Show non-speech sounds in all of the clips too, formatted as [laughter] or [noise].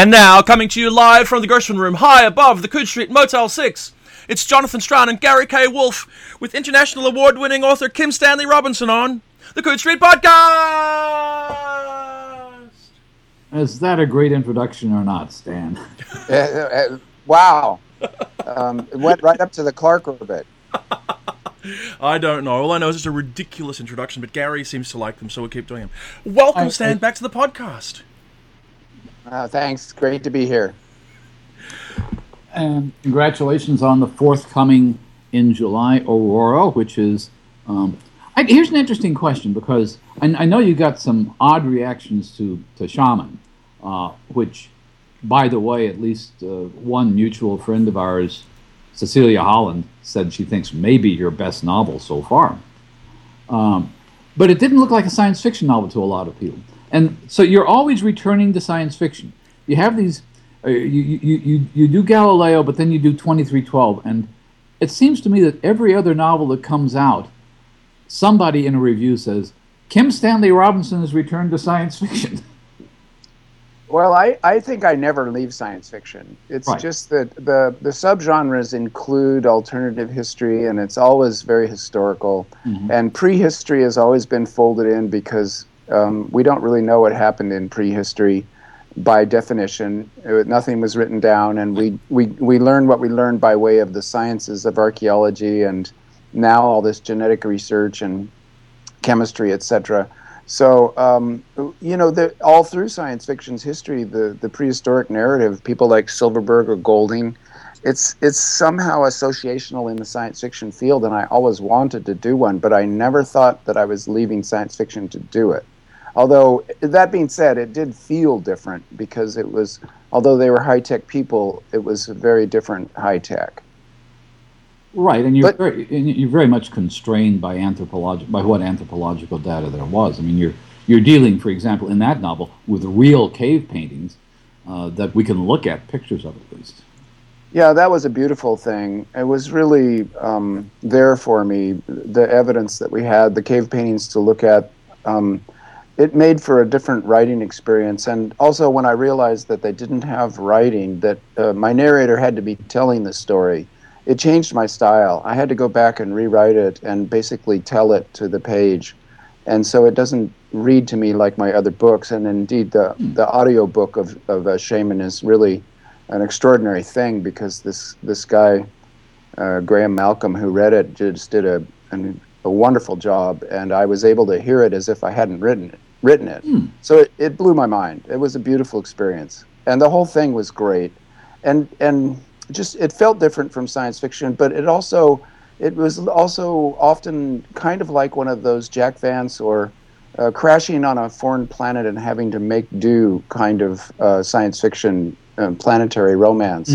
And now, coming to you live from the Gershwin Room, high above the Coode Street Motel 6, it's Jonathan Strahan and Gary K. Wolfe with international award winning author Kim Stanley Robinson on the Coode Street Podcast! Is that a great introduction or not, Stan? Uh, [laughs] uh, wow. Um, it went right up to the Clarke orbit. I don't know. All I know is it's a ridiculous introduction, but Gary seems to like them, so we'll keep doing them. Welcome, I- Stan, I- back to the podcast. Uh, thanks. Great to be here. And congratulations on the forthcoming in July Aurora, which is. Um, I, here's an interesting question because I, I know you got some odd reactions to, to Shaman, uh, which, by the way, at least uh, one mutual friend of ours, Cecilia Holland, said she thinks maybe your best novel so far. Um, but it didn't look like a science fiction novel to a lot of people. And so you're always returning to science fiction. You have these, uh, you, you, you, you do Galileo, but then you do 2312. And it seems to me that every other novel that comes out, somebody in a review says, Kim Stanley Robinson has returned to science fiction. [laughs] Well, I, I think I never leave science fiction. It's Right. just that the, the subgenres include alternative history, and it's always very historical. And prehistory has always been folded in because um, we don't really know what happened in prehistory by definition. Uh, nothing was written down, and we, we, we learn what we learned by way of the sciences of archaeology and now all this genetic research and chemistry, etc. So, um, you know, the, all through science fiction's history, the, the prehistoric narrative, people like Silverberg or Golding, it's it's somehow associational in the science fiction field, and I always wanted to do one, but I never thought that I was leaving science fiction to do it. Although that being said, it did feel different because it was, although they were high tech people, it was a very different high tech. Right, and you're But- very, and you're very much constrained by anthropological by what anthropological data there was. I mean, you're you're dealing, for example, in that novel with real cave paintings uh, that we can look at pictures of at least. Yeah, that was a beautiful thing. It was really um, there for me. The evidence that we had, the cave paintings to look at, um, it made for a different writing experience. And also, when I realized that they didn't have writing, that uh, my narrator had to be telling the story, it changed my style. I had to go back and rewrite it and basically tell it to the page. And so it doesn't read to me like my other books. And indeed, the, the audio book of, of uh, Shaman is really an extraordinary thing because this this guy uh, Graham Malcolm who read it just did a an, a wonderful job, and I was able to hear it as if I hadn't written it. Written it, so it, it blew my mind. It was a beautiful experience, and the whole thing was great, and and just it felt different from science fiction, but it also it was also often kind of like one of those Jack Vance or uh, crashing on a foreign planet and having to make do kind of uh, science fiction um, planetary romance.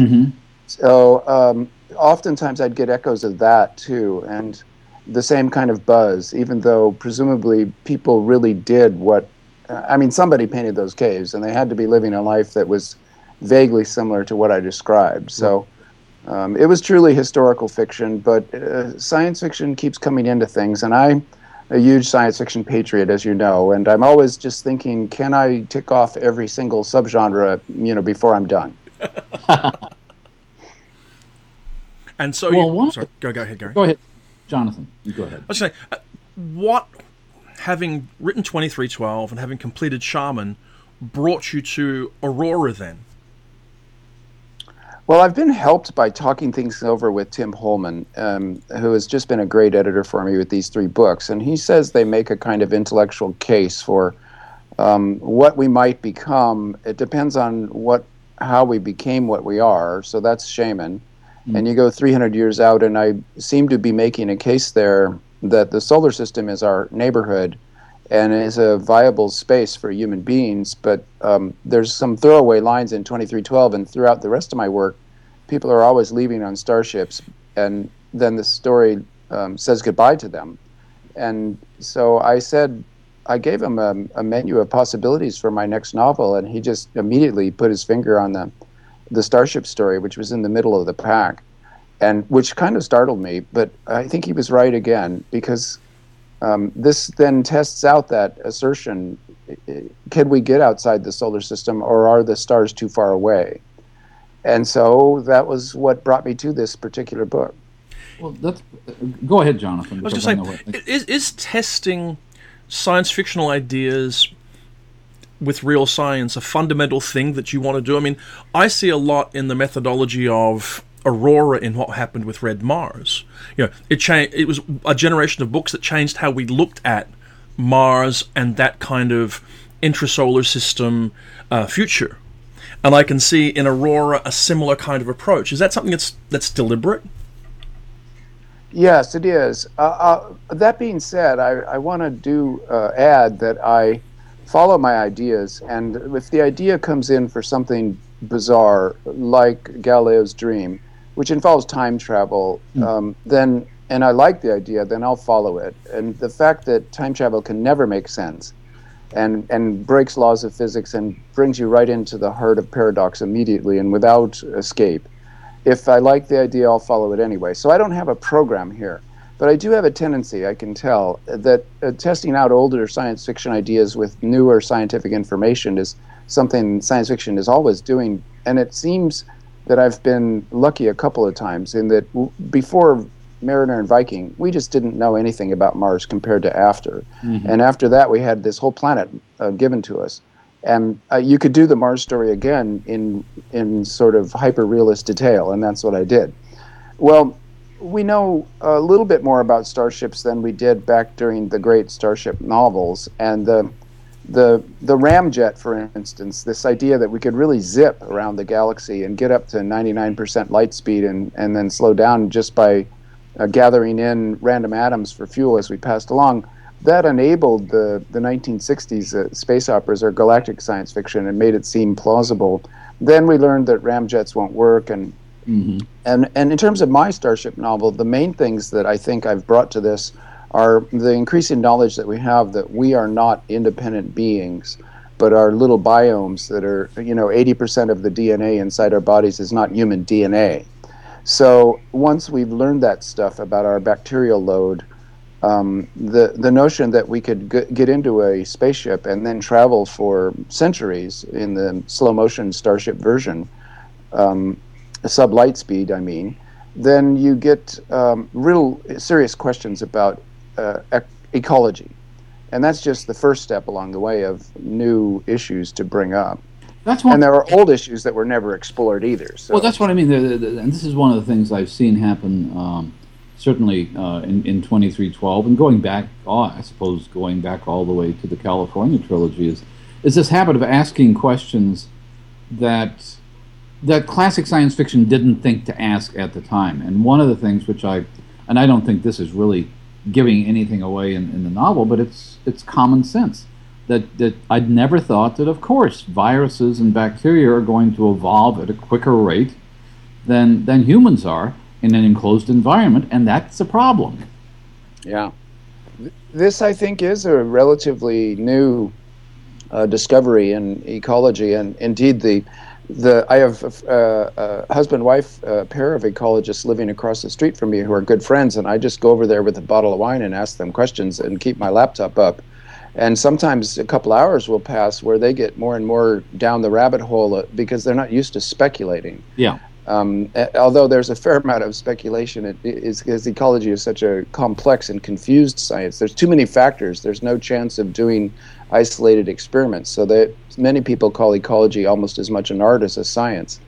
So um, oftentimes I'd get echoes of that too, and the same kind of buzz, even though presumably people really did what. I mean, somebody painted those caves, and they had to be living a life that was vaguely similar to what I described. So um, it was truly historical fiction, but uh, science fiction keeps coming into things, and I'm a huge science fiction patriot, as you know, and I'm always just thinking, can I tick off every single subgenre, you know, before I'm done? [laughs] [laughs] And so, Well, you, one- sorry, go, go ahead, Gary. Go ahead, Jonathan. You go ahead. I was saying, uh, what, having written 2312 and having completed Shaman, brought you to Aurora then? Well, I've been helped by talking things over with Tim Holman, um, who has just been a great editor for me with these three books. And he says they make a kind of intellectual case for um, what we might become. It depends on what how we became what we are. So that's Shaman. And you go 300 years out, and I seem to be making a case there that the solar system is our neighborhood and is a viable space for human beings. But um, there's some throwaway lines in 2312, and throughout the rest of my work, people are always leaving on starships, and then the story um, says goodbye to them. And so I said, I gave him a, a menu of possibilities for my next novel, and he just immediately put his finger on the the starship story, which was in the middle of the pack, and which kind of startled me. But I think he was right again because Um, this then tests out that assertion can we get outside the solar system or are the stars too far away? And so that was what brought me to this particular book. Well, let's go ahead, Jonathan. I was just saying, is, is testing science fictional ideas with real science a fundamental thing that you want to do? I mean, I see a lot in the methodology of Aurora in what happened with Red Mars. You know, it changed. It was a generation of books that changed how we looked at Mars and that kind of intrasolar system uh, future. And I can see in Aurora a similar kind of approach. Is that something that's that's deliberate? Yes, it is. Uh, uh, that being said, I, I want to do uh, add that I follow my ideas, and if the idea comes in for something bizarre like Galileo's dream, which involves time travel, mm. um, then and I like the idea, then I'll follow it. And the fact that time travel can never make sense and, and breaks laws of physics and brings you right into the heart of paradox immediately and without escape. If I like the idea, I'll follow it anyway. So I don't have a program here. But I do have a tendency, I can tell, that uh, testing out older science fiction ideas with newer scientific information is something science fiction is always doing. And it seems that I've been lucky a couple of times in that w- before Mariner and Viking, we just didn't know anything about Mars compared to after. Mm-hmm. And after that, we had this whole planet uh, given to us. And uh, you could do the Mars story again in in sort of hyper realist detail, and that's what I did. Well, we know a little bit more about starships than we did back during the great starship novels, and the the the ramjet, for instance, this idea that we could really zip around the galaxy and get up to 99% light speed and and then slow down just by uh, gathering in random atoms for fuel as we passed along, that enabled the, the 1960s uh, space operas or galactic science fiction and made it seem plausible. Then we learned that ramjets won't work, and mm-hmm. and and in terms of my Starship novel, the main things that I think I've brought to this are the increasing knowledge that we have that we are not independent beings, but are little biomes that are you know 80% of the DNA inside our bodies is not human DNA. So once we've learned that stuff about our bacterial load, um, the the notion that we could g- get into a spaceship and then travel for centuries in the slow motion starship version, um, sub light speed, I mean, then you get um, real serious questions about uh, ec- ecology, and that's just the first step along the way of new issues to bring up. That's one. And there are old issues that were never explored either. So. Well, that's what I mean. And this is one of the things I've seen happen, um, certainly uh, in, in 2312, and going back, oh, I suppose going back all the way to the California trilogy is, is this habit of asking questions that that classic science fiction didn't think to ask at the time. And one of the things which I, and I don't think this is really giving anything away in, in the novel, but it's it's common sense that, that I'd never thought that, of course, viruses and bacteria are going to evolve at a quicker rate than, than humans are in an enclosed environment, and that's a problem. Yeah. This, I think, is a relatively new uh, discovery in ecology, and indeed, the the I have uh, a husband-wife uh, pair of ecologists living across the street from me who are good friends, and I just go over there with a bottle of wine and ask them questions and keep my laptop up and sometimes a couple hours will pass where they get more and more down the rabbit hole uh, because they're not used to speculating. Yeah. Um, although there's a fair amount of speculation, it is because ecology is such a complex and confused science. There's too many factors. There's no chance of doing isolated experiments. So that many people call ecology almost as much an art as a science.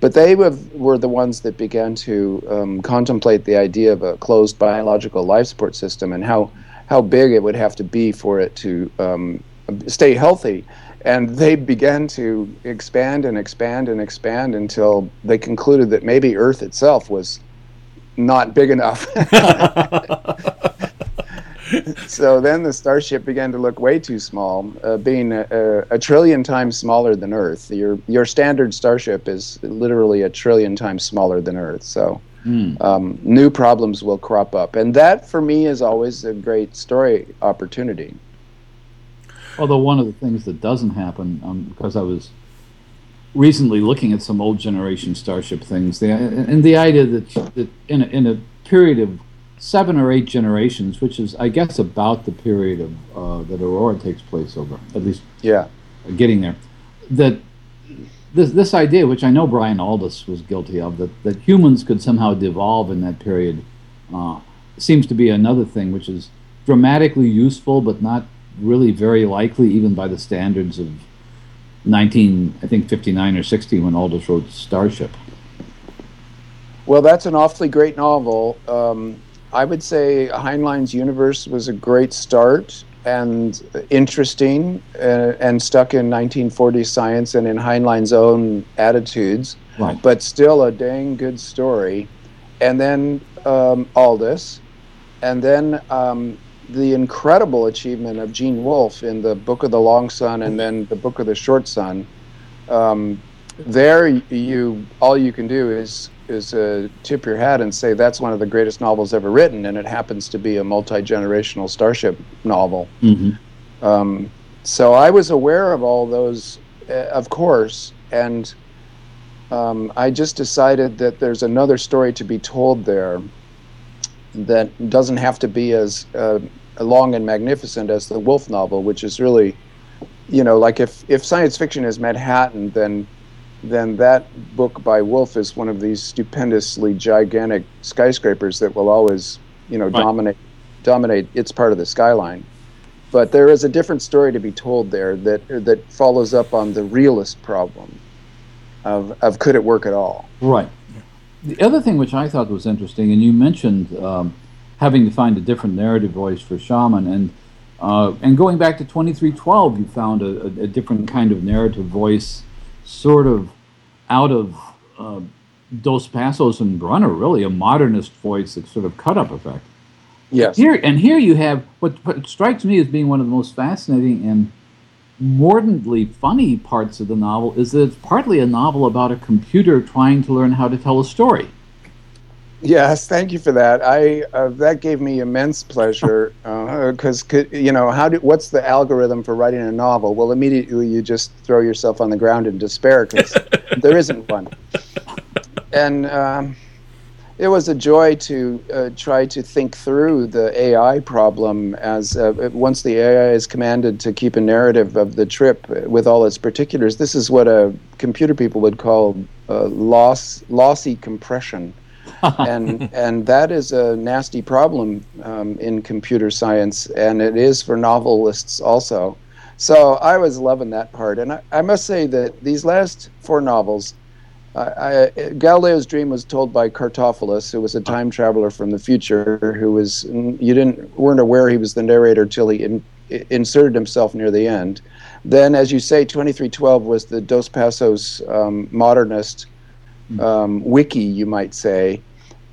But they have, were the ones that began to um, contemplate the idea of a closed biological life support system and how how big it would have to be for it to um, stay healthy. And they began to expand and expand and expand until they concluded that maybe Earth itself was not big enough. [laughs] [laughs] [laughs] so then the starship began to look way too small, uh, being a, a, a, trillion times smaller than Earth. Your your standard starship is literally a trillion times smaller than Earth. So Mm. Um, new problems will crop up, and that for me is always a great story opportunity. Although one of the things that doesn't happen, um, because I was recently looking at some old generation Starship things, the, and the idea that, that in, a, in a period of seven or eight generations, which is, I guess, about the period of uh, that Aurora takes place over, at least yeah, getting there. That this this idea, which I know Brian Aldiss was guilty of, that that humans could somehow devolve in that period, uh, seems to be another thing, which is dramatically useful, but not really very likely, even by the standards of 19, I think 59 or 60 when Aldiss wrote Starship. Well, that's an awfully great novel. Um, I would say Heinlein's universe was a great start and interesting uh, and stuck in 1940s science and in Heinlein's own attitudes, Right. but still a dang good story. And then um, Aldiss, and then um, the incredible achievement of Gene Wolfe in the Book of the Long Sun and then the Book of the Short Sun. Um, there, you all you can do is is uh, tip your hat and say that's one of the greatest novels ever written, and it happens to be a multi generational starship novel. hmm Um, so I was aware of all those, uh, of course, and um, I just decided that there's another story to be told there that doesn't have to be as uh, long and magnificent as the Wolfe novel, which is really, you know, like if if science fiction is Manhattan, then then that book by Wolfe is one of these stupendously gigantic skyscrapers that will always, you know, Right. dominate dominate its part of the skyline. But there is a different story to be told there that that follows up on the realist problem of of could it work at all? Right. The other thing which I thought was interesting, and you mentioned um, having to find a different narrative voice for Shaman, and uh, and going back to 2312, you found a, a different kind of narrative voice, sort of out of uh, Dos Passos and Brunner, really a modernist voice, that sort of cut up effect. Yes. Here and here you have what, what strikes me as being one of the most fascinating and mordantly funny parts of the novel is that it's partly a novel about a computer trying to learn how to tell a story. Yes, thank you for that. I uh, that gave me immense pleasure because you know how do what's the algorithm for writing a novel? Well, immediately you just throw yourself on the ground in despair because [laughs] there isn't one. And um, it was a joy to uh, try to think through the AI problem as uh, once the AI is commanded to keep a narrative of the trip with all its particulars. This is what a computer people would call uh, loss lossy compression and and that is a nasty problem um, in computer science, and it is for novelists also. So I was loving that part, and I, I must say that these last four novels, I, I, Galileo's dream was told by Cartophilus, who was a time traveler from the future, who was you didn't weren't aware he was the narrator till he in, inserted himself near the end. Then, as you say, 2312 was the Dos Passos um, modernist um, wiki, you might say.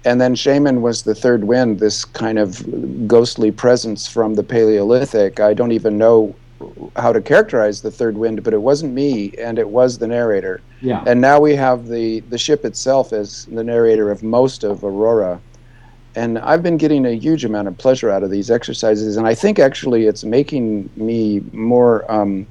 And then Shaman was the third wind, this kind of ghostly presence from the Paleolithic. I don't even know how to characterize the third wind, but it wasn't me, and it was the narrator. Yeah. And now we have the, the ship itself as the narrator of most of Aurora. And I've been getting a huge amount of pleasure out of these exercises, and I think actually it's making me more um,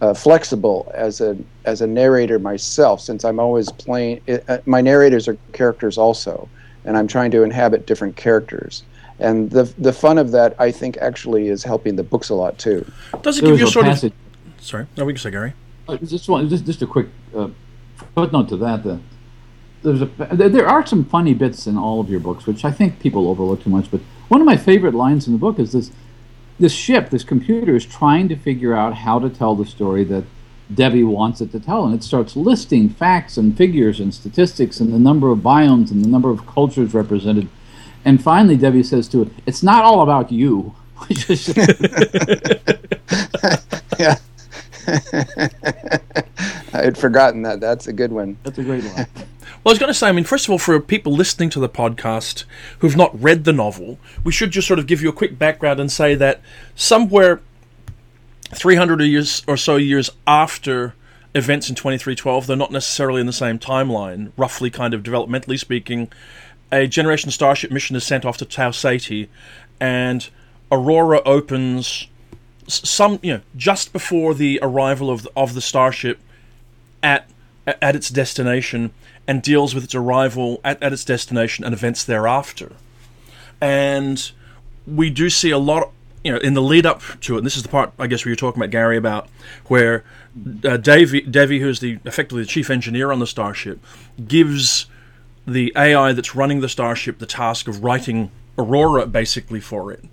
uh, flexible as a as a narrator myself, since I'm always playing. Uh, my narrators are characters also, and I'm trying to inhabit different characters. And the the fun of that, I think, actually is helping the books a lot too. Does it There give you a sort passage. of? Sorry, no, we can say Gary. Uh, just one, just, just a quick uh, footnote to that. The, there's a there, there are some funny bits in all of your books, which I think people overlook too much. But one of my favorite lines in the book is this: this ship, this computer, is trying to figure out how to tell the story that Devi wants it to tell, and it starts listing facts and figures and statistics and the number of biomes and the number of cultures represented. And finally, Devi says to it, "It's not all about you." [laughs] [laughs] Yeah. [laughs] I had forgotten that. That's a good one. that's a great one. Well, I was going to say, I mean, first of all, for people listening to the podcast who've not read the novel, we should just sort of give you a quick background and say that somewhere 300 years or so years after events in 2312, they're not necessarily in the same timeline, roughly kind of developmentally speaking, a Generation Starship mission is sent off to Tau Ceti, and Aurora opens some, you know, just before the arrival of the, of the starship at at its destination and deals with its arrival at, at its destination and events thereafter. and we do see a lot. You know, in the lead up to it, and this is the part I guess where you're talking about Gary about where uh, Davy, Devi, who's the effectively the chief engineer on the starship, gives the AI that's running the starship the task of writing Aurora basically for it.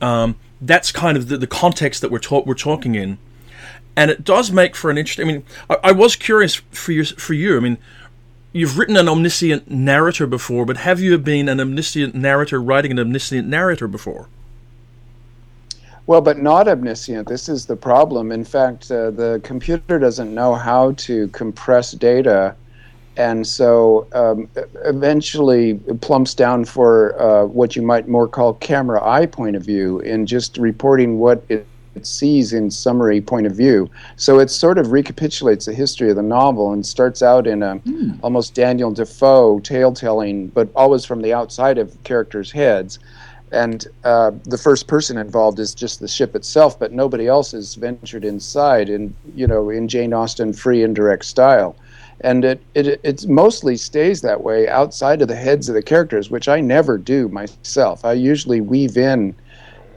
Um, that's kind of the, the context that we're ta- we're talking in, and it does make for an interesting. I mean, I, I was curious for you for you. I mean, you've written an omniscient narrator before, but have you been an omniscient narrator writing an omniscient narrator before? Well, but not omniscient. This is the problem. In fact, uh, the computer doesn't know how to compress data, and so um, eventually plumps down for uh, what you might more call camera eye point of view in just reporting what it, it sees in summary point of view. So it sort of recapitulates the history of the novel and starts out in a mm. almost Daniel Defoe tale telling, but always from the outside of characters' heads and uh, the first person involved is just the ship itself, but nobody else has ventured inside in you know in Jane Austen free indirect style, and it it it mostly stays that way outside of the heads of the characters, which I never do myself. I usually weave in.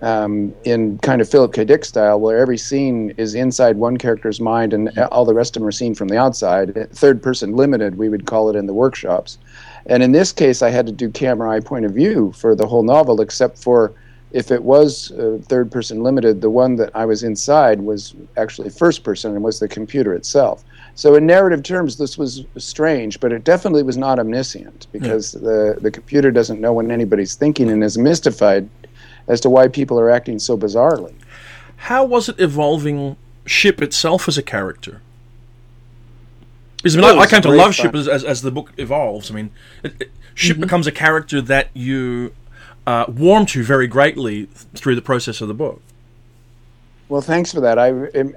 Um, in kind of Philip K. Dick style, where every scene is inside one character's mind and all the rest of them are seen from the outside. Third person limited, we would call it in the workshops. And in this case, I had to do camera eye point of view for the whole novel, except for if it was uh, third person limited, the one that I was inside was actually first person and was the computer itself. So in narrative terms, this was strange, but it definitely was not omniscient because yeah. the, the computer doesn't know when anybody's thinking and is mystified as to why people are acting so bizarrely. How was it evolving Ship itself as a character? Because I mean, I, I came to love Ship as, as, as, the book evolves. I mean, it, it, Ship mm-hmm. becomes a character that you uh, warm to very greatly through the process of the book. Well, thanks for that. I,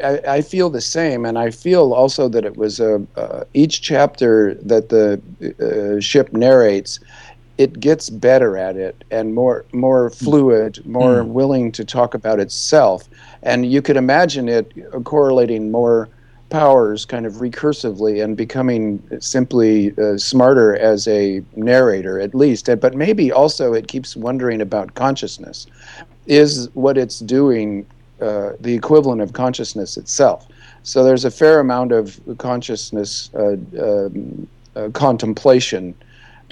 I, I feel the same, and I feel also that it was a uh, each chapter that the uh, ship narrates, it gets better at it and more more fluid, more mm. willing to talk about itself, and you could imagine it correlating more powers kind of recursively and becoming simply uh, smarter as a narrator at least. But maybe also it keeps wondering about consciousness. Is what it's doing uh, the equivalent of consciousness itself? So there's a fair amount of consciousness uh, um, uh contemplation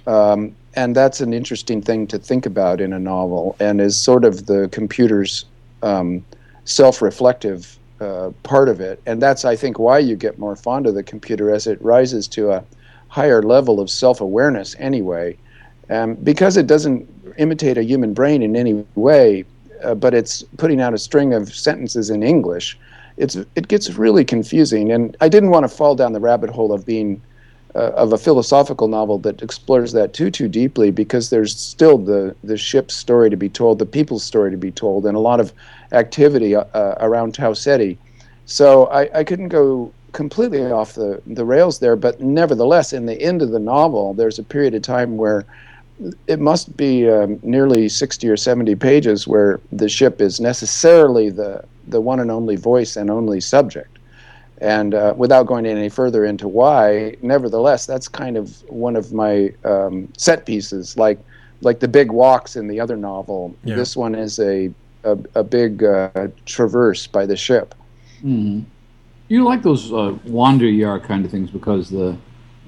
um, and that's an interesting thing to think about in a novel and is sort of the computer's um, self-reflective uh, part of it. And that's, I think, why you get more fond of the computer as it rises to a higher level of self awareness, anyway. Um, because it doesn't imitate a human brain in any way, uh, but it's putting out a string of sentences in English. It's, it gets really confusing. And I didn't want to fall down the rabbit hole of being. Uh, of a philosophical novel that explores that too too deeply because there's still the the ship's story to be told, the people's story to be told, and a lot of activity uh, around Tau Ceti. So I, I couldn't go completely off the, the rails there, but nevertheless, in the end of the novel, there's a period of time where it must be um, nearly 60 or 70 pages where the ship is necessarily the, the one and only voice and only subject. And uh, without going any further into why, nevertheless, that's kind of one of my um, set pieces, like like the big walks in the other novel. Yeah. This one is a a, a big uh, traverse by the ship. Mm-hmm. You like those uh, Wanderjahr kind of things because the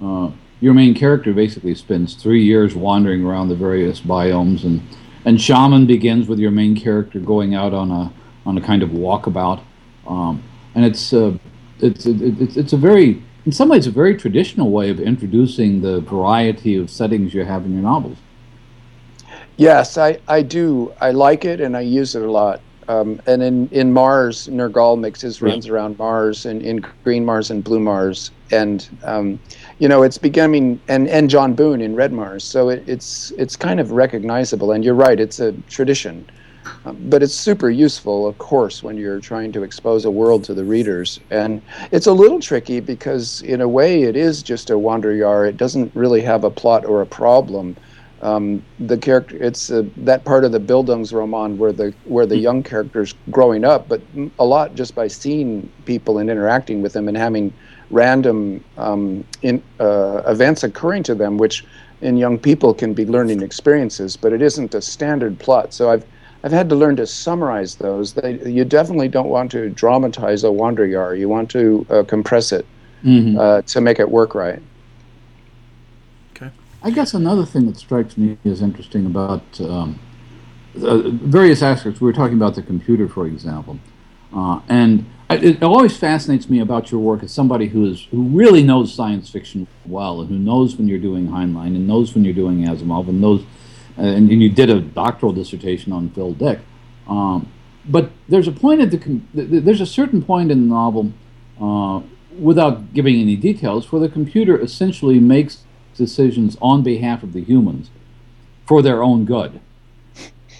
uh, your main character basically spends three years wandering around the various biomes, and and Shaman begins with your main character going out on a on a kind of walkabout, um, and it's it's it's it's a very in some ways a very traditional way of introducing the variety of settings you have in your novels. Yes, I, I do. I like it and I use it a lot. Um, and in, in Mars, Nirgal makes his runs yeah. around Mars and in Green Mars and Blue Mars. And, um, you know, it's becoming, and, and John Boone in Red Mars. So it, it's, it's kind of recognizable. And you're right, it's a tradition. But it's super useful, of course, when you're trying to expose a world to the readers. And it's a little tricky because, in a way, it is just a Wanderjahr. It doesn't really have a plot or a problem um, the character it's uh, that part of the Bildungsroman where the where the young characters growing up, but a lot just by seeing people and interacting with them and having random um, in, uh, events occurring to them, which in young people can be learning experiences, but it isn't a standard plot. So I've I've had to learn to summarize those. They, you definitely don't want to dramatize a Wanderjahr. You want to uh, compress it mm-hmm. uh, to make it work right. Okay. I guess another thing that strikes me as interesting about um, uh, various aspects. We were talking about the computer, for example, uh, and it always fascinates me about your work as somebody who is who really knows science fiction well and who knows when you're doing Heinlein and knows when you're doing Asimov and knows and, and you did a doctoral dissertation on Phil Dick. Um, but there's a point at the there's a certain point in the novel, uh, without giving any details, where the computer essentially makes decisions on behalf of the humans for their own good.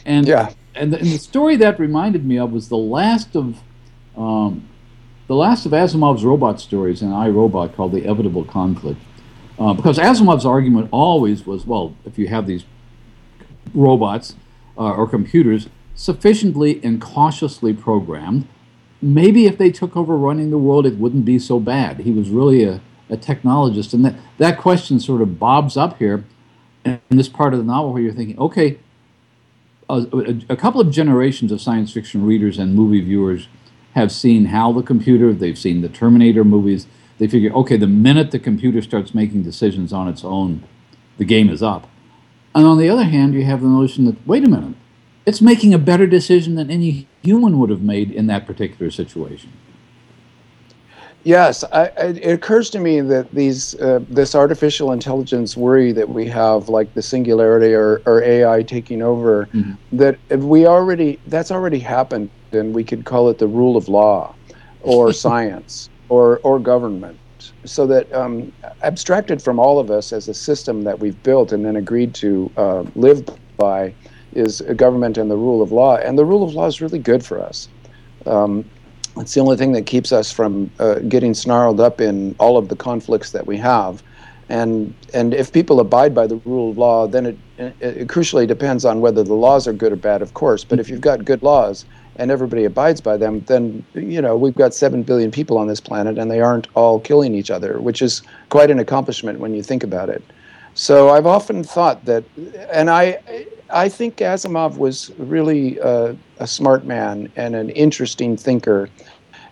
And yeah. and the, and the story that reminded me of was the last of um, the last of Asimov's robot stories in I, Robot called The Evitable Conflict. Uh, because Asimov's argument always was, well, if you have these robots uh, or computers sufficiently and cautiously programmed, maybe if they took over running the world, it wouldn't be so bad. He was really a, a technologist. And that, that question sort of bobs up here in this part of the novel where you're thinking, okay, a, a, a couple of generations of science fiction readers and movie viewers have seen HAL the computer, they've seen the Terminator movies. They figure, okay, the minute the computer starts making decisions on its own, the game is up. And on the other hand, you have the notion that, wait a minute, it's making a better decision than any human would have made in that particular situation. Yes, I, it occurs to me that these uh, this artificial intelligence worry that we have, like the singularity or, or AI taking over, mm-hmm. that we already that's already happened, and we could call it the rule of law, or [laughs] science, or or government so that um, abstracted from all of us as a system that we've built and then agreed to uh, live by is a government and the rule of law. And the rule of law is really good for us. Um, it's the only thing that keeps us from uh, getting snarled up in all of the conflicts that we have. And and if people abide by the rule of law, then it, it, it crucially depends on whether the laws are good or bad, of course. But if you've got good laws and everybody abides by them, then you know we've got seven billion people on this planet, and they aren't all killing each other, which is quite an accomplishment when you think about it. So I've often thought that, and I, I think Asimov was really a, a smart man and an interesting thinker,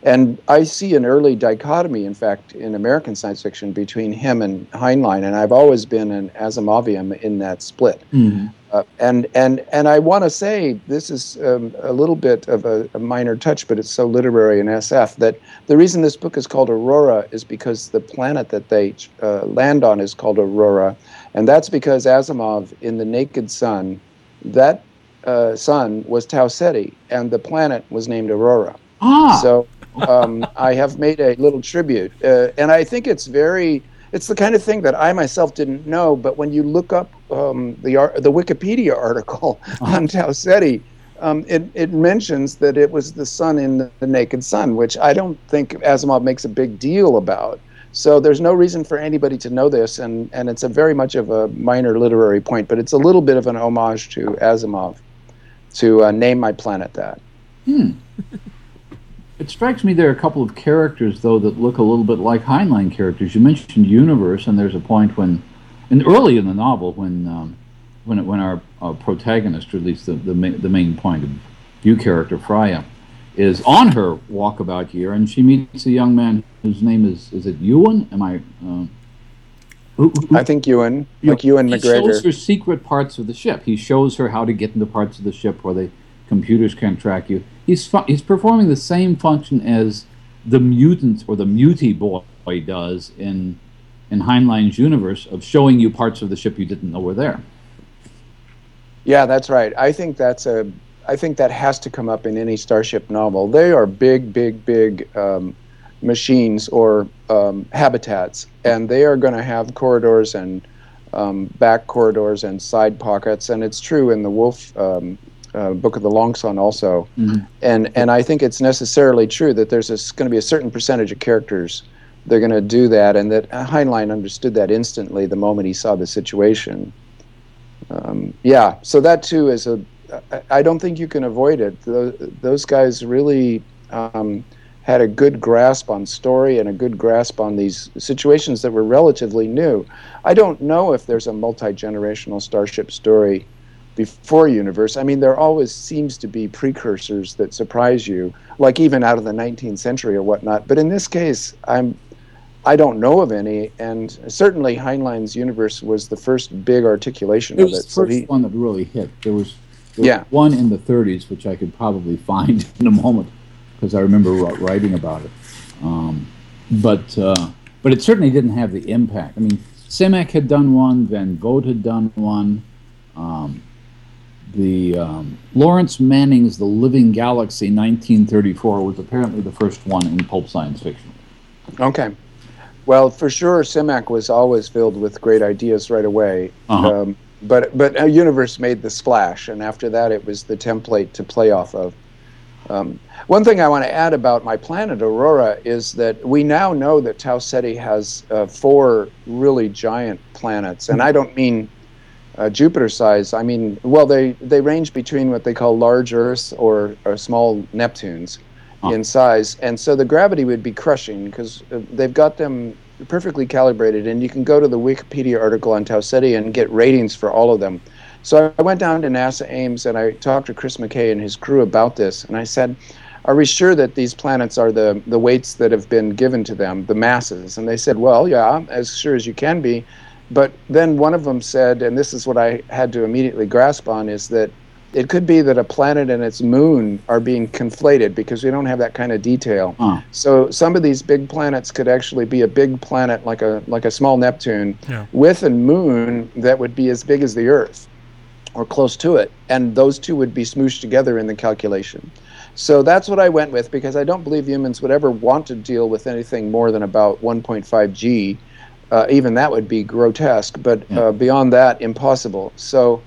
and I see an early dichotomy, in fact, in American science fiction between him and Heinlein, and I've always been an Asimovian in that split. Mm-hmm. Uh, and and and I want to say this is um, a little bit of a, a, minor touch, but it's so literary in SF that the reason this book is called Aurora is because the planet that they uh, land on is called Aurora, and that's because Asimov in the Naked Sun, that uh, sun was Tau Ceti, and the planet was named Aurora. Ah. So um, I have made a little tribute, uh, and I think it's very it's the kind of thing that I myself didn't know. But when you look up um, the the Wikipedia [laughs] article on Tau Ceti, um, it it mentions that it was the sun in the Naked Sun, which I don't think Asimov makes a big deal about. So there's no reason for anybody to know this, and and it's a very much of a minor literary point, but it's a little bit of an homage to Asimov to uh, name my planet that. Hmm. It strikes me there are a couple of characters, though, that look a little bit like Heinlein characters. You mentioned universe, and there's a point when, and early in the novel, when um, when when our, our, protagonist, or at least the the, ma- the main point of view character Freya, is on her walkabout year, and she meets a young man whose name is is it Ewan? Am I? Uh, who, who, I think Ewan, like Ewan McGregor. He shows her secret parts of the ship. He shows her how to get into parts of the ship where the computers can't track you he's fu- he's performing the same function as the mutant or the mutie boy does in in Heinlein's universe of showing you parts of the ship you didn't know were there. Yeah, that's right. I think that's a I think that has to come up in any Starship novel. They are big, big, big um, machines or um, habitats, and they are going to have corridors and um, back corridors and side pockets. And it's true in the Wolfe um, uh, Book of the Long Sun also, mm-hmm. and and I think it's necessarily true that there's going to be a certain percentage of characters they're going to do that, and that Heinlein understood that instantly the moment he saw the situation. Um, yeah, so that too is a. I don't think you can avoid it. Those, those guys really um, had a good grasp on story and a good grasp on these situations that were relatively new. I don't know if there's a multi generational Starship story before Universe. I mean, there always seems to be precursors that surprise you, like even out of the 19th century or whatnot. But in this case, I'm I don't know of any, and certainly Heinlein's universe was the first big articulation It of was it. the So first he, one that really hit. There was, there was Yeah. one in the 30s, which I could probably [laughs] find in a moment because I remember writing about it. Um, but uh, but it certainly didn't have the impact. I mean, Simak had done one, Van Vogt had done one. Um, the um, Lawrence Manning's The Living Galaxy, 1934, was apparently the first one in pulp science fiction. okay. Well, for sure, Simak was always filled with great ideas right away. Uh-huh. Um, but but a universe made the splash, and after that, it was the template to play off of. Um, one thing I want to add about my planet Aurora is that we now know that Tau Ceti has uh, four really giant planets, and I don't mean uh, Jupiter size. I mean, well, they they range between what they call large Earths or, or small Neptunes in size, and so the gravity would be crushing because uh, they've got them perfectly calibrated, and you can go to the Wikipedia article on Tau Ceti and get ratings for all of them. So I went down to NASA Ames and I talked to Chris McKay and his crew about this, and I said, "Are we sure that these planets are the the weights that have been given to them, the masses?" And they said, "Well, yeah, as sure as you can be." But then one of them said, and this is what I had to immediately grasp on, is that it could be that a planet and its moon are being conflated because we don't have that kind of detail. Huh. So some of these big planets could actually be a big planet like a like a small Neptune Yeah. with a moon that would be as big as the Earth or close to it, and those two would be smooshed together in the calculation. So that's what I went with because I don't believe humans would ever want to deal with anything more than about 1.5 G. Uh, even that would be grotesque, but Yeah. uh, beyond that, impossible. So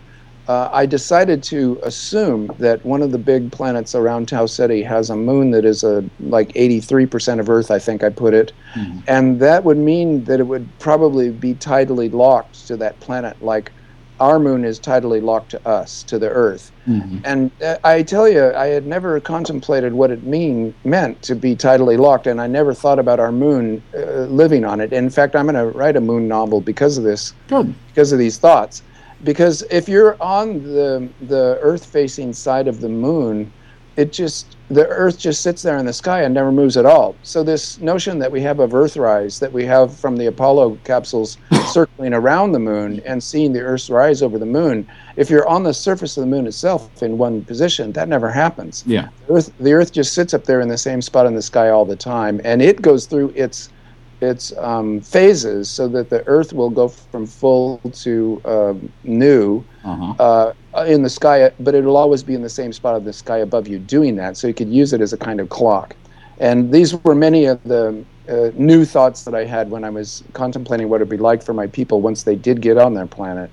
uh, I decided to assume that one of the big planets around Tau Ceti has a moon that is a like 83% of Earth, I think I put it, Mhm. and that would mean that it would probably be tidally locked to that planet, like our moon is tidally locked to us, to the Earth. Mhm. And uh, I tell you, I had never contemplated what it mean meant to be tidally locked, and I never thought about our moon uh, living on it. In fact, I'm going to write a moon novel because of this Good. because of these thoughts. Because if you're on the the Earth-facing side of the moon, it just the Earth just sits there in the sky and never moves at all. So this notion that we have of Earthrise, that we have from the Apollo capsules [coughs] circling around the moon and seeing the Earth's rise over the moon, if you're on the surface of the moon itself in one position, that never happens. Yeah. the Earth, the Earth just sits up there in the same spot in the sky all the time, and it goes through its its um, phases so that the Earth will go from full to um, new Uh-huh. uh, in the sky, but it'll always be in the same spot of the sky above you doing that. So you could use it as a kind of clock. And these were many of the uh, new thoughts that I had when I was contemplating what it'd be like for my people once they did get on their planet,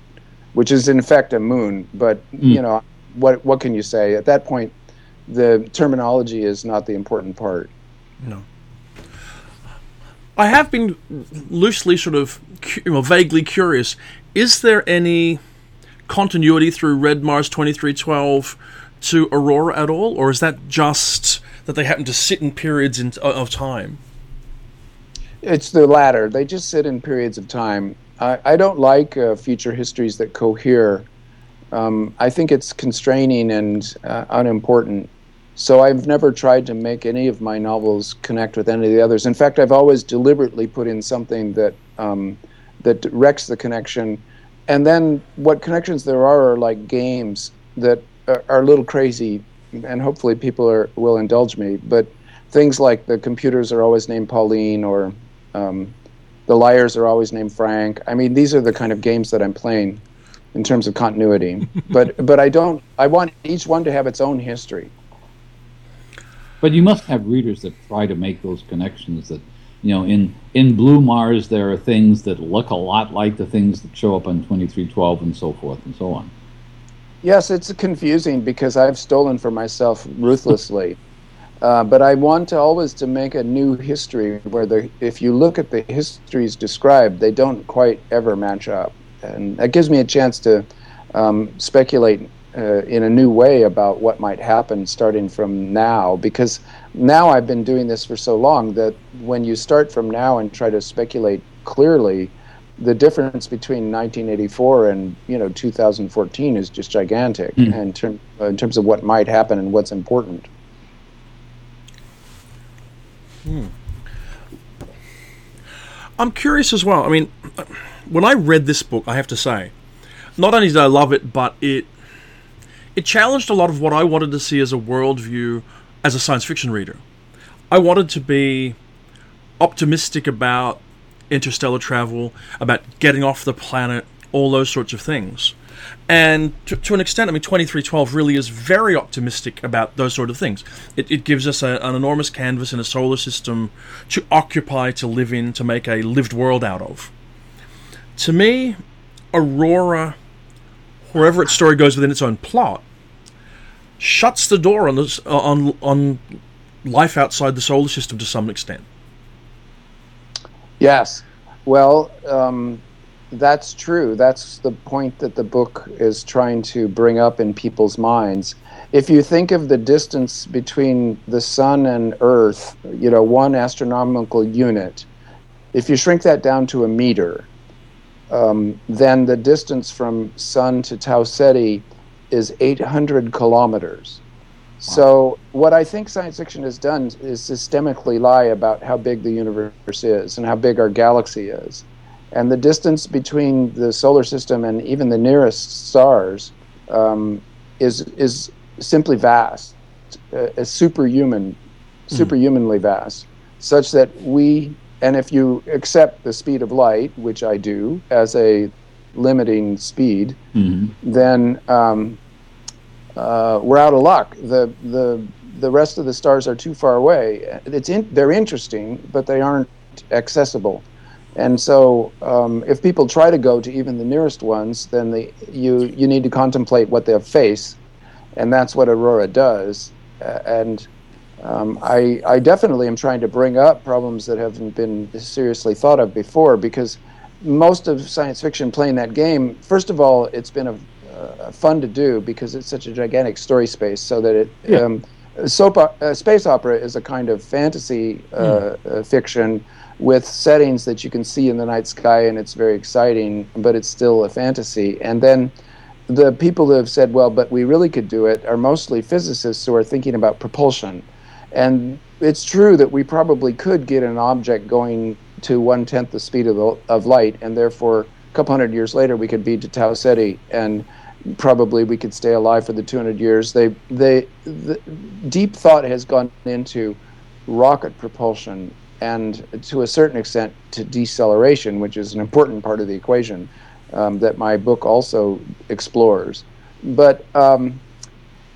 which is in fact a moon. But Mm. you know, what what can you say at that point? The terminology is not the important part. No. I have been loosely sort of vaguely curious. Is there any continuity through Red Mars 2312 to Aurora at all, or is that just that they happen to sit in periods in, of time? It's the latter. They just sit in periods of time. I, I don't like uh, future histories that cohere. Um, I think it's constraining and uh, unimportant. So I've never tried to make any of my novels connect with any of the others. In fact, I've always deliberately put in something that um, that wrecks the connection. And then what connections there are are like games that are, are a little crazy, and hopefully people are, will indulge me. But things like the computers are always named Pauline or um, the liars are always named Frank. I mean, these are the kind of games that I'm playing in terms of continuity. [laughs] but but I don't. I want each one to have its own history. But you must have readers that try to make those connections that, you know, in, in Blue Mars, there are things that look a lot like the things that show up on 2312 and so forth and so on. Yes, it's confusing because I've stolen for myself ruthlessly. [laughs] Uh, but I want to always to make a new history where the if you look at the histories described, they don't quite ever match up, and that gives me a chance to um, speculate uh, in a new way about what might happen starting from now because now I've been doing this for so long that when you start from now and try to speculate clearly, the difference between 1984 and you know 2014 is just gigantic mm. in, term, in terms of what might happen and what's important. Hmm. I'm curious as well. I mean, when I read this book, I have to say, not only did I love it, but it it challenged a lot of what I wanted to see as a worldview as a science fiction reader. I wanted to be optimistic about interstellar travel, about getting off the planet, all those sorts of things. And to, to, an extent, I mean, 2312 really is very optimistic about those sort of things. It, it gives us a, an enormous canvas in a solar system to occupy, to live in, to make a lived world out of. To me, Aurora, wherever its story goes within its own plot, shuts the door on this, on on life outside the solar system to some extent. Yes, well, um, that's true. That's the point that the book is trying to bring up in people's minds. If you think of the distance between the sun and Earth, you know, one astronomical unit, if you shrink that down to a meter, um, then the distance from Sun to Tau Ceti is 800 kilometers. So, what I think science fiction has done is systemically lie about how big the universe is and how big our galaxy is. And the distance between the solar system and even the nearest stars um, is, is simply vast, uh, superhuman, mm-hmm. superhumanly vast, such that we, and if you accept the speed of light, which I do, as a limiting speed, mm-hmm. then um, uh, we're out of luck. The the the rest of the stars are too far away. It's in, they're interesting, but they aren't accessible. And so, um, if people try to go to even the nearest ones, then the, you you need to contemplate what they'll face, and that's what Aurora does. Uh, and um, I I definitely am trying to bring up problems that haven't been seriously thought of before because most of science fiction playing that game. First of all, it's been a uh, fun to do because it's such a gigantic story space. So that it yeah. um, soap uh, space opera is a kind of fantasy mm. fiction with settings that you can see in the night sky, and it's very exciting. But it's still a fantasy. And then the people who have said, "Well, but we really could do it," are mostly physicists who are thinking about propulsion. And it's true that we probably could get an object going to one tenth the speed of, the, of light, and therefore, a couple hundred years later, we could be to Tau Ceti and probably we could stay alive for the 200 years. They, they, the deep thought has gone into rocket propulsion and to a certain extent to deceleration, which is an important part of the equation um, that my book also explores. But um,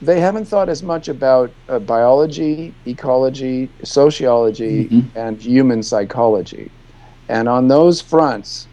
they haven't thought as much about uh, biology, ecology, sociology, mm-hmm. and human psychology. And on those fronts,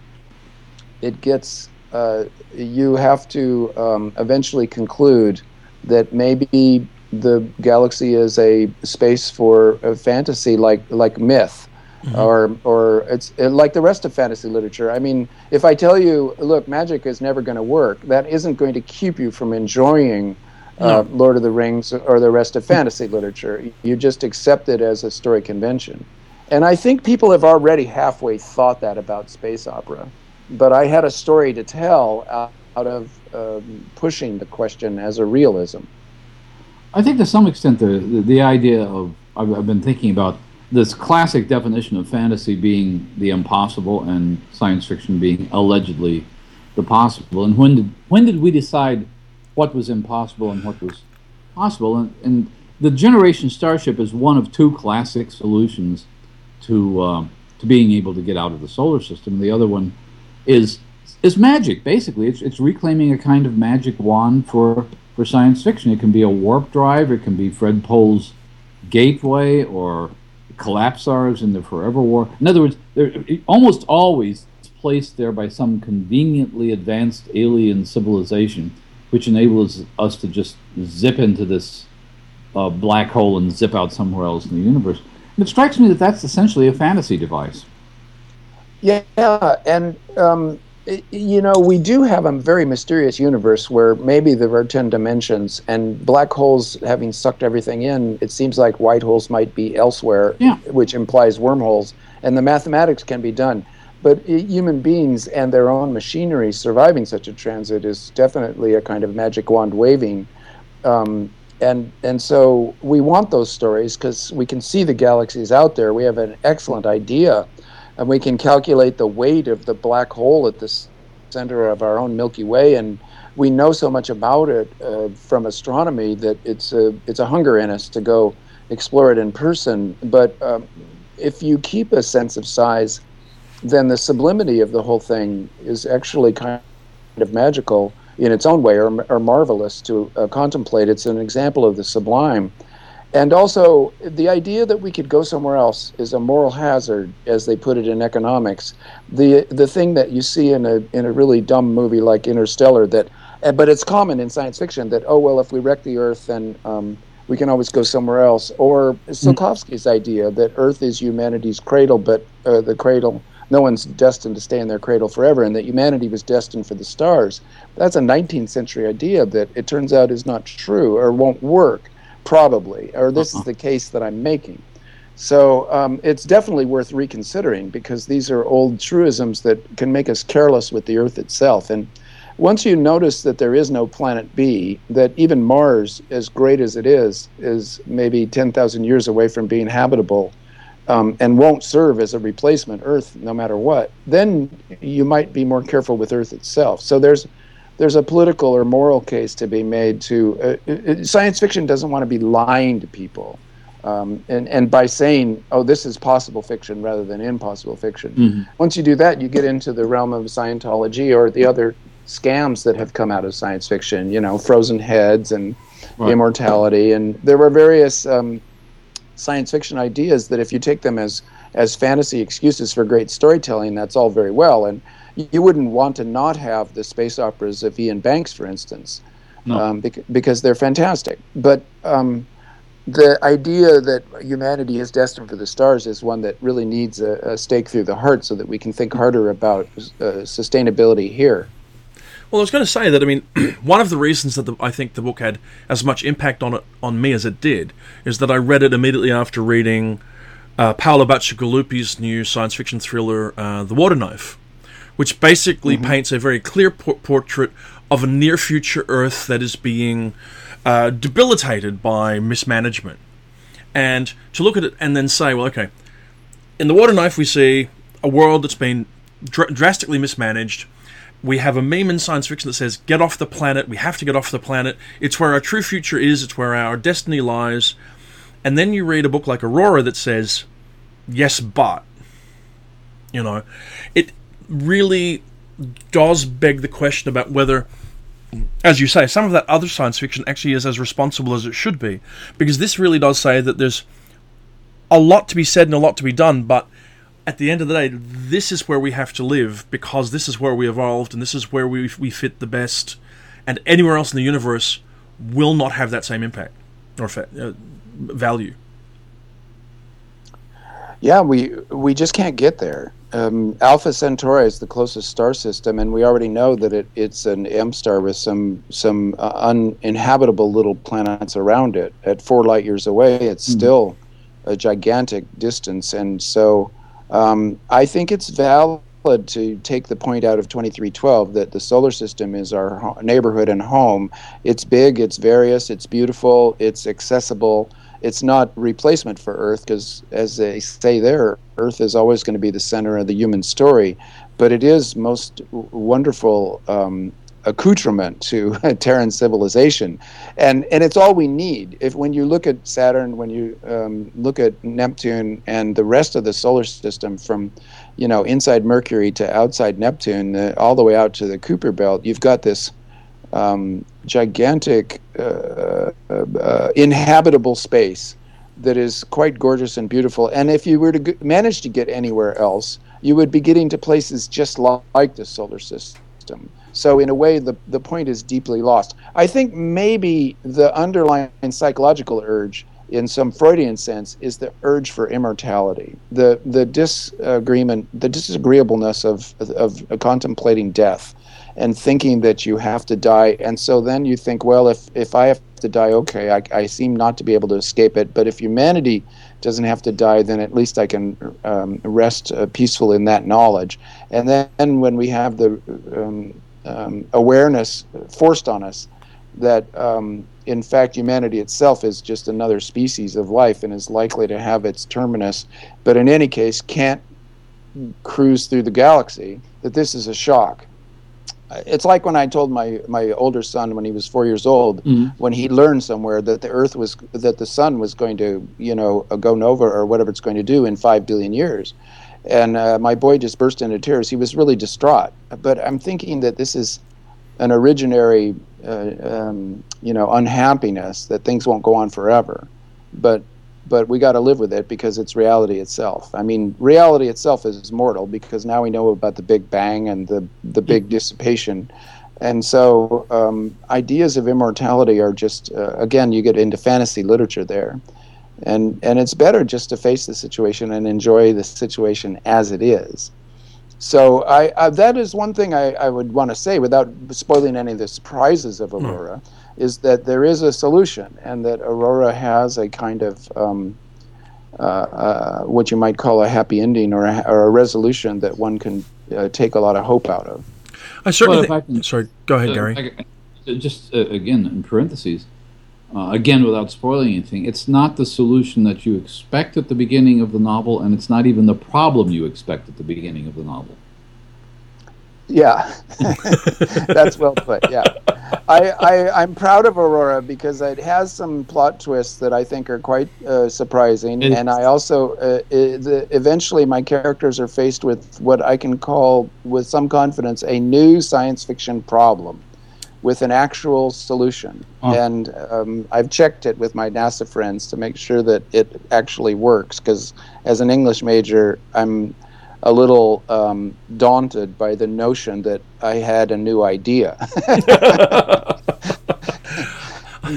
it gets uh, you have to um, eventually conclude that maybe the galaxy is a space for a fantasy like like myth. Mm-hmm. Or, or it's like the rest of fantasy literature. I mean, if I tell you, look, magic is never going to work, that isn't going to keep you from enjoying uh, no. Lord of the Rings or the rest of fantasy literature. You just accept it as a story convention. And I think people have already halfway thought that about space opera but I had a story to tell out, out of um, pushing the question as a realism. I think to some extent the, the, the idea of I've, I've, been thinking about this classic definition of fantasy being the impossible and science fiction being allegedly the possible. And when did when did we decide what was impossible and what was possible? And, and the Generation Starship is one of two classic solutions to uh, to being able to get out of the solar system. The other one is is magic. Basically, it's it's reclaiming a kind of magic wand for for science fiction. It can be a warp drive. It can be Fred Pohl's Gateway or Collapsars in the Forever War. In other words, they're almost always placed there by some conveniently advanced alien civilization, which enables us to just zip into this uh, black hole and zip out somewhere else in the universe. And it strikes me that that's essentially a fantasy device. Yeah, and um, you know, we do have a very mysterious universe where maybe there are 10 dimensions, and black holes having sucked everything in, it seems like white holes might be elsewhere, Yeah. which implies wormholes, and the mathematics can be done. But human beings and their own machinery surviving such a transit is definitely a kind of magic wand waving. Um, and, and so we want those stories because we can see the galaxies out there. We have an excellent idea and we can calculate the weight of the black hole at the center of our own Milky Way, and we know so much about it uh, from astronomy that it's a it's a hunger in us to go explore it in person. But um, if you keep a sense of size, then the sublimity of the whole thing is actually kind of magical in its own way, or, or marvelous to uh, contemplate. It's an example of the sublime. And also, the idea that we could go somewhere else is a moral hazard, as they put it in economics. The the thing that you see in a in a really dumb movie like Interstellar that, uh, but it's common in science fiction that oh well, if we wreck the Earth, then um, we can always go somewhere else. Or Tsiolkovsky's idea that Earth is humanity's cradle, but uh, the cradle no one's destined to stay in their cradle forever, and that humanity was destined for the stars. That's a 19th century idea that it turns out is not true or won't work probably, or this is the case that I'm making. So um, it's definitely worth reconsidering because these are old truisms that can make us careless with the Earth itself. And once you notice that there is no planet B, that even Mars, as great as it is, is maybe 10,000 years away from being habitable um, and won't serve as a replacement Earth no matter what, then you might be more careful with Earth itself. So there's there's a political or moral case to be made to uh, uh, science fiction doesn't want to be lying to people um, and and by saying oh this is possible fiction rather than impossible fiction Mhm. once you do that you get into the realm of scientology or the other scams that have come out of science fiction you know frozen heads and Right. immortality and there were various um, science fiction ideas that if you take them as as fantasy excuses for great storytelling that's all very well and you wouldn't want to not have the space operas of Iain Banks, for instance, No. um, bec- because they're fantastic. But um, the idea that humanity is destined for the stars is one that really needs a, a stake through the heart so that we can think harder about uh, sustainability here. Well, I was going to say that. I mean, [clears throat] one of the reasons that the, I think the book had as much impact on it on me as it did is that I read it immediately after reading uh, Paolo Bacigalupi's new science fiction thriller, uh, The Water Knife, which basically paints a very clear por- portrait of a near future Earth that is being uh, debilitated by mismanagement. And to look at it and then say, well, okay, in The Water Knife, we see a world that's been dr- drastically mismanaged. We have a meme in science fiction that says, get off the planet, we have to get off the planet. It's where our true future is, it's where our destiny lies. And then you read a book like Aurora that says, yes, but. You know, it really does beg the question about whether, as you say, some of that other science fiction actually is as responsible as it should be. Because this really does say that there's a lot to be said and a lot to be done, but at the end of the day, this is where we have to live because this is where we evolved and this is where we, we fit the best. And anywhere else in the universe will not have that same impact or uh, value. Yeah, we we just can't get there. Um, Alpha Centauri is the closest star system, and we already know that it, it's an M star with some some uh, uninhabitable little planets around it. At four light years away, it's still a gigantic distance, and so um, I think it's valid to take the point out of 2312 that the solar system is our ho- neighborhood and home. It's big, it's various, it's beautiful, it's accessible it's not replacement for Earth because, as they say there, Earth is always going to be the center of the human story, but it is most w- wonderful um, accoutrement to [laughs] Terran civilization, and and it's all we need. If when you look at Saturn, when you um, look at Neptune and the rest of the solar system, from you know inside Mercury to outside Neptune, uh, all the way out to the Kuiper Belt, you've got this um, gigantic uh, uh, uh, inhabitable space that is quite gorgeous and beautiful. And if you were to g- manage to get anywhere else, you would be getting to places just li- like the solar system. So in a way, the the point is deeply lost. I think maybe the underlying psychological urge in some Freudian sense, is the urge for immortality, the the disagreement, the disagreeableness of, of, of contemplating death, and thinking that you have to die. And so then you think, well, if if I have to die, okay, I, I seem not to be able to escape it. But if humanity doesn't have to die, then at least I can um, rest uh, peaceful in that knowledge. And then when we have the um, um, awareness forced on us that um, in fact, humanity itself is just another species of life and is likely to have its terminus, but in any case can't cruise through the galaxy, that this is a shock. It's like when I told my, my older son when he was four years old, mm-hmm. when he learned somewhere that the Earth was that the sun was going to you know go nova or whatever it's going to do in five billion years, and uh, my boy just burst into tears. He was really distraught. But I'm thinking that this is an originary uh, um, you know unhappiness that things won't go on forever but but we got to live with it because it's reality itself i mean reality itself is mortal because now we know about the big bang and the the big mm-hmm. dissipation and so um, ideas of immortality are just uh, again you get into fantasy literature there and and it's better just to face the situation and enjoy the situation as it is so I, I, that is one thing I, I would want to say without spoiling any of the surprises of hmm. Aurora, mm. is that there is a solution and that Aurora has a kind of um, uh, uh, what you might call a happy ending or a, or a resolution that one can uh, take a lot of hope out of. I certainly. Well, I can, sorry, go ahead, Gary. just uh, again in parentheses. Uh, again, without spoiling anything, it's not the solution that you expect at the beginning of the novel, and it's not even the problem you expect at the beginning of the novel. Yeah, [laughs] [laughs] that's well put. Yeah, I, I am proud of Aurora because it has some plot twists that I think are quite uh, surprising, it's, and I also uh, it, the, eventually my characters are faced with what I can call, with some confidence, a new science fiction problem with an actual solution. Oh. And um, I've checked it with my NASA friends to make sure that it actually works. Because as an English major, I'm a little um, daunted by the notion that I had a new idea. [laughs]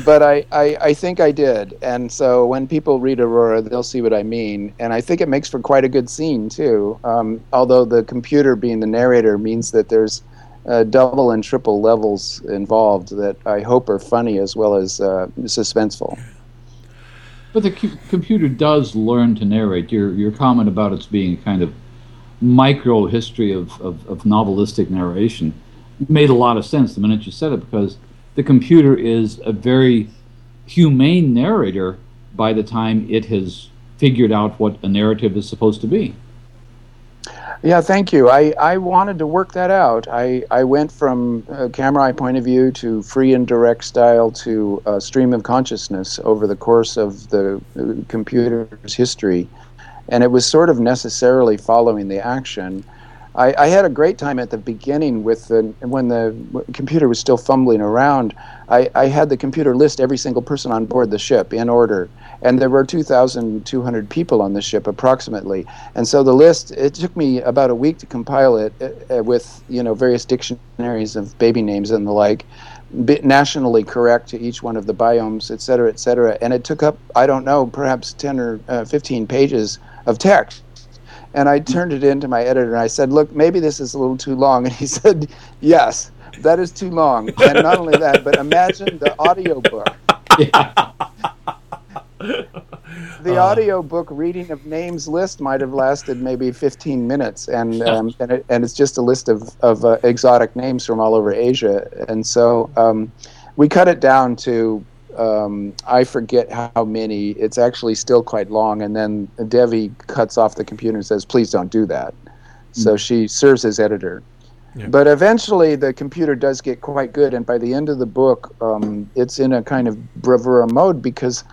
but I, I, I, think I did. And so when people read Aurora, they'll see what I mean. And I think it makes for quite a good scene, too. Um, although the computer being the narrator means that there's uh, double and triple levels involved that I hope are funny as well as uh, suspenseful. But the cu- computer does learn to narrate. Your your comment about its being a kind of micro history of, of, of novelistic narration made a lot of sense the minute you said it because the computer is a very humane narrator by the time it has figured out what a narrative is supposed to be. Yeah, thank you. I, I wanted to work that out. I, I went from a camera eye point of view to free and direct style to a stream of consciousness over the course of the uh, computer's history. And it was sort of necessarily following the action. I, I had a great time at the beginning with the when the computer was still fumbling around. I, I had the computer list every single person on board the ship in order and there were 2,200 people on the ship approximately. And so the list it took me about a week to compile it uh, uh with you know various dictionaries of baby names and the like, nationally correct to each one of the biomes, et cetera, et cetera. And it took up I don't know perhaps 10 or uh, 15 pages of text. And I turned it into my editor and I said, "Look, maybe this is a little too long." [laughs] And he said, "Yes." That is too long. And not only that, but imagine the audiobook. [laughs] Yeah the uh, audio book reading of names list might have lasted maybe 15 minutes and um, and, it, and, it's just a list of, of uh, exotic names from all over asia. And so um, we cut it down to um, i forget how many. It's actually still quite long. And then devi cuts off the computer and says please don't do that. So hmm. she serves as editor. Yeah. But eventually, the computer does get quite good, and by the end of the book, um, it's in a kind of bravura mode because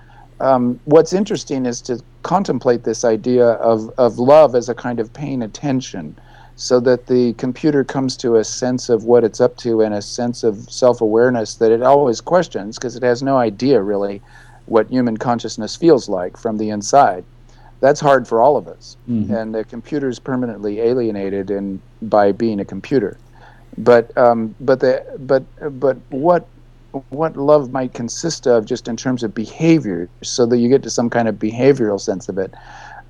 um, what's interesting is to contemplate this idea of, of love as a kind of paying attention so that the computer comes to a sense of what it's up to and a sense of self awareness that it always questions because it has no idea really what human consciousness feels like from the inside. That's hard for all of us. Mm-hmm. And the computer is permanently alienated in, by being a computer. But, um, but, the, but, but what what love might consist of just in terms of behavior, so that you get to some kind of behavioral sense of it.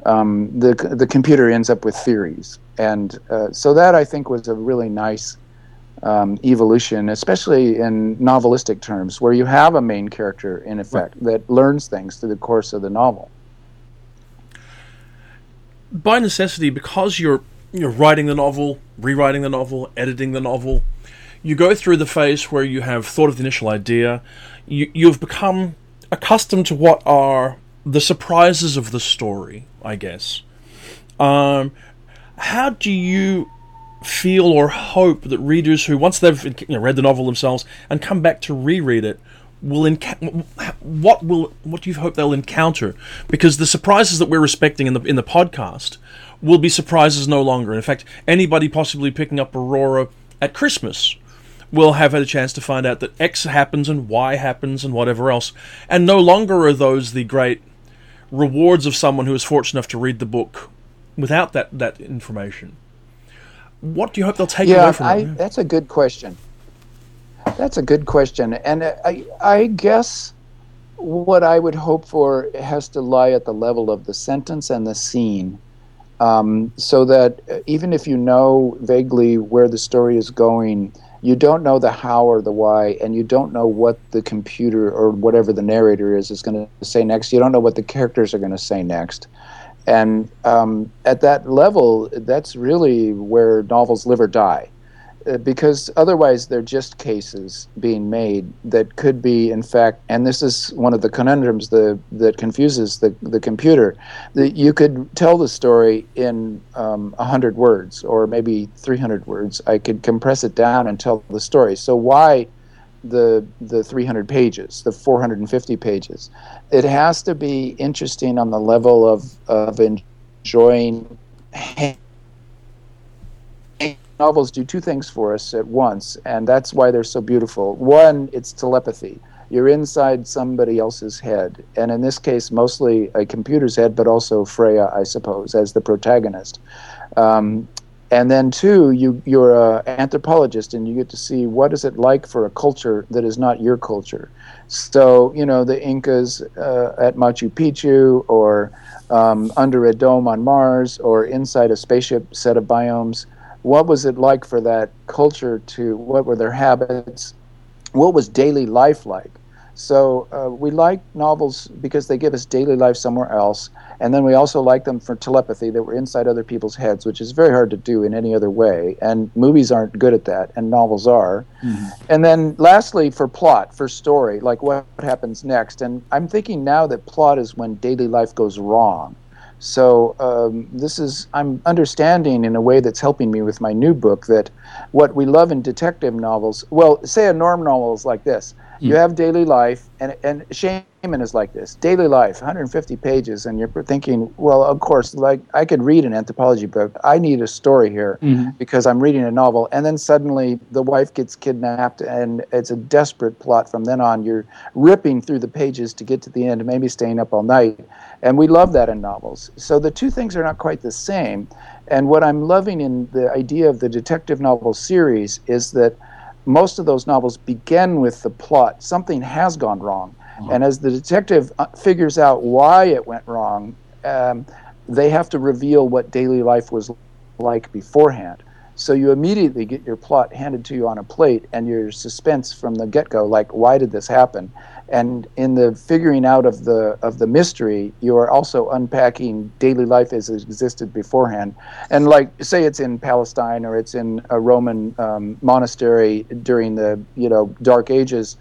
Um, the the computer ends up with theories, and uh, so that I think was a really nice um, evolution, especially in novelistic terms, where you have a main character in effect right. that learns things through the course of the novel. By necessity, because you're you're writing the novel, rewriting the novel, editing the novel, you go through the phase where you have thought of the initial idea, you, you've become accustomed to what are the surprises of the story, I guess. Um, how do you feel or hope that readers who, once they've you know, read the novel themselves and come back to reread it, will enca- what will what do you hope they'll encounter? Because the surprises that we're respecting in the in the podcast will be surprises no longer. In fact, anybody possibly picking up Aurora at Christmas will have had a chance to find out that X happens and Y happens and whatever else. And no longer are those the great rewards of someone who is fortunate enough to read the book without that, that information. What do you hope they'll take yeah, away from I, it? That's a good question. That's a good question. And I, I guess what I would hope for has to lie at the level of the sentence and the scene. Um, so that even if you know vaguely where the story is going, you don't know the how or the why, and you don't know what the computer or whatever the narrator is is going to say next. You don't know what the characters are going to say next. And um, at that level, that's really where novels live or die. Uh, because otherwise they're just cases being made that could be in fact and this is one of the conundrums the, that confuses the, the computer that you could tell the story in um, 100 words or maybe 300 words. I could compress it down and tell the story. So why the the 300 pages the 450 pages? It has to be interesting on the level of of enjoying novels do two things for us at once, and that's why they're so beautiful. One, it's telepathy. You're inside somebody else's head, and in this case, mostly a computer's head, but also Freya, I suppose, as the protagonist. Um, and then two, you you're an anthropologist, and you get to see what is it like for a culture that is not your culture. So you know the Incas uh, at Machu Picchu, or um, under a dome on Mars, or inside a spaceship set of biomes what was it like for that culture to what were their habits? What was daily life like? So uh, we like novels because they give us daily life somewhere else and then we also like them for telepathy that we're inside other people's heads which is very hard to do in any other way and movies aren't good at that and novels are. Mm-hmm. and then lastly for plot for story like what happens next and i'm thinking now that plot is when daily life goes wrong so um, this is I'm understanding in a way that's helping me with my new book that what we love in detective novels. Well, say a norm novel is like this. You have daily life, and and Shaman is like this: daily life, 150 pages, and you're thinking, well, of course, like I could read an anthropology book. I need a story here mm-hmm. because I'm reading a novel, and then suddenly the wife gets kidnapped, and it's a desperate plot. From then on, you're ripping through the pages to get to the end, maybe staying up all night and we love that in novels. So the two things are not quite the same. And what I'm loving in the idea of the detective novel series is that most of those novels begin with the plot. Something has gone wrong. Mm-hmm. And as the detective uh, figures out why it went wrong, um, they have to reveal what daily life was like beforehand. So you immediately get your plot handed to you on a plate and your suspense from the get go, like, why did this happen? And in the figuring out of the of the mystery you are also unpacking daily life as it existed beforehand. And like say it's in palestine or it's in a roman um, monastery during the you know dark ages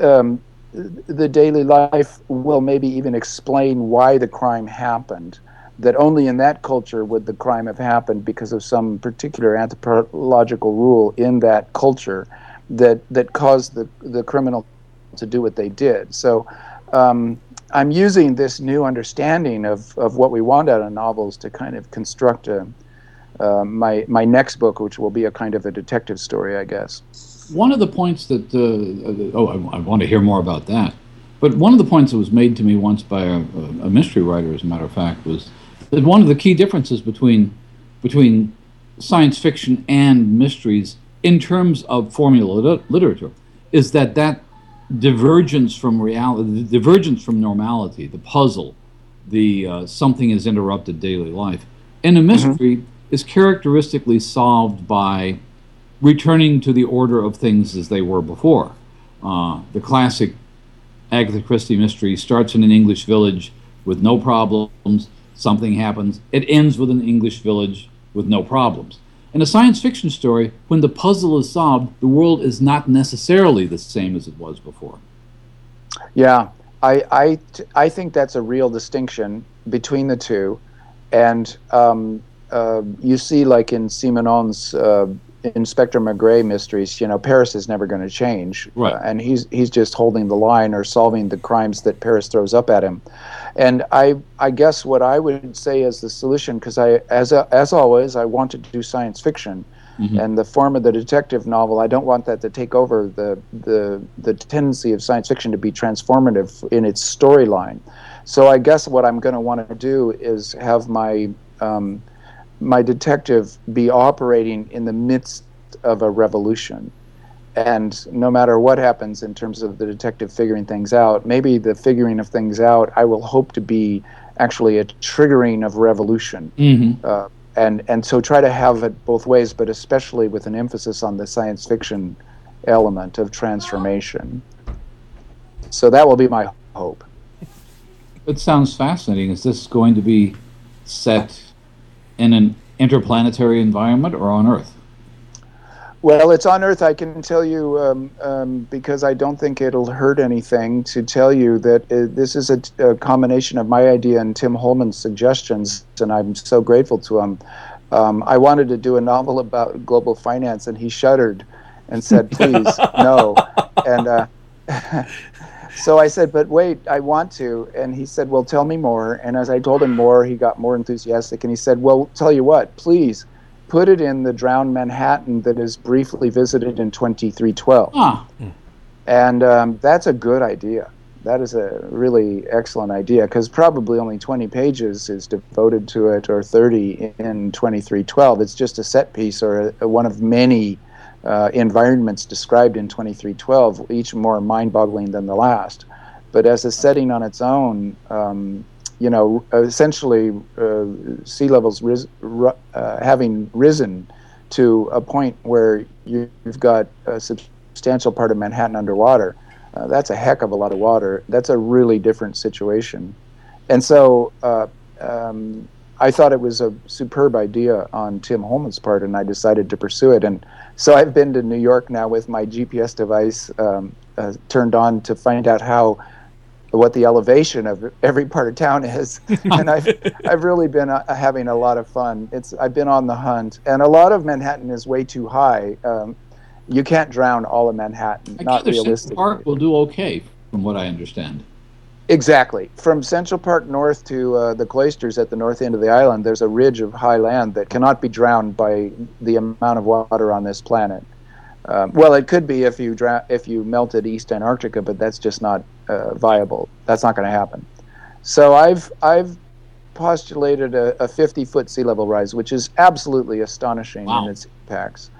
um, the daily life will maybe even explain why the crime happened. That only in that culture would the crime have happened because of some particular anthropological rule in that culture that that caused the the criminal to do what they did. So um, I'm using this new understanding of, of what we want out of novels to kind of construct a, uh, my my next book, which will be a kind of a detective story, I guess. One of the points that uh, oh, I, I, want to hear more about that. But one of the points that was made to me once by a, a, mystery writer, as a matter of fact, was that one of the key differences between between science fiction and mysteries in terms of formula literature is that that divergence from reality, the divergence from normality, the puzzle, the uh, something has interrupted daily life. And a mystery mm-hmm. is characteristically solved by returning to the order of things as they were before. Uh, the classic Agatha Christie mystery starts in an English village with no problems, something happens, it ends with an English village with no problems. In a science fiction story, when the puzzle is solved, the world is not necessarily the same as it was before. Yeah, I, I, I think that's a real distinction between the two. And um, uh, you see, like in Simenon's uh, Inspector Maigret mysteries, you know, Paris is never going to change, right. uh, and he's he's just holding the line or solving the crimes that Paris throws up at him. And I I guess what I would say is the solution, because I as a, as always I want to do science fiction, mm-hmm. and the form of the detective novel I don't want that to take over the the the tendency of science fiction to be transformative in its storyline. So I guess what I'm going to want to do is have my um, my detective be operating in the midst of a revolution. And no matter what happens in terms of the detective figuring things out, maybe the figuring of things out, I will hope to be actually a triggering of revolution. Mm-hmm. Uh, and, and so try to have it both ways, but especially with an emphasis on the science fiction element of transformation. So that will be my hope. It sounds fascinating. Is this going to be set in an interplanetary environment or on Earth? Well, it's on Earth. I can tell you um, um, because I don't think it'll hurt anything to tell you that uh, this is a, a, combination of my idea and Tim Holman's suggestions, and I'm so grateful to him. Um, I wanted to do a novel about global finance, and he shuddered and said, "Please, [laughs] no." And uh, [laughs] so I said, but wait, I want to. And he said, well, tell me more. And as I told him more, he got more enthusiastic. And he said, well, tell you what, please put it in the drowned Manhattan that is briefly visited in 2312. Ah. And um, that's a good idea. That is a really excellent idea because probably only 20 pages is devoted to it or 30 in 2312. It's just a set piece or a, a one of many uh, environments described in 2312, each more mind-boggling than the last. But as a setting on its own, um, you know, essentially uh, sea levels ris- uh, having risen to a point where you, have got a substantial part of Manhattan underwater. Uh, that's a heck of a lot of water. That's a really different situation. And so uh, um, I thought it was a superb idea on Tim Holman's part, and I decided to pursue it. And so I've been to New York now with my GPS device um, uh, turned on to find out how what the elevation of every part of town is, [laughs] and I've I've really been uh, having a lot of fun. It's I've been on the hunt, and a lot of Manhattan is way too high. Um, you can't drown all of Manhattan. I not realistically. Park will do okay, from what I understand. Exactly. From Central Park north to uh, the cloisters at the north end of the island, there's a ridge of high land that cannot be drowned by the amount of water on this planet. Um, well, it could be if you dra- if you melted East Antarctica, but that's just not uh, viable. That's not going to happen. So I've I've postulated a, a 50 foot sea level rise, which is absolutely astonishing wow. in its impacts.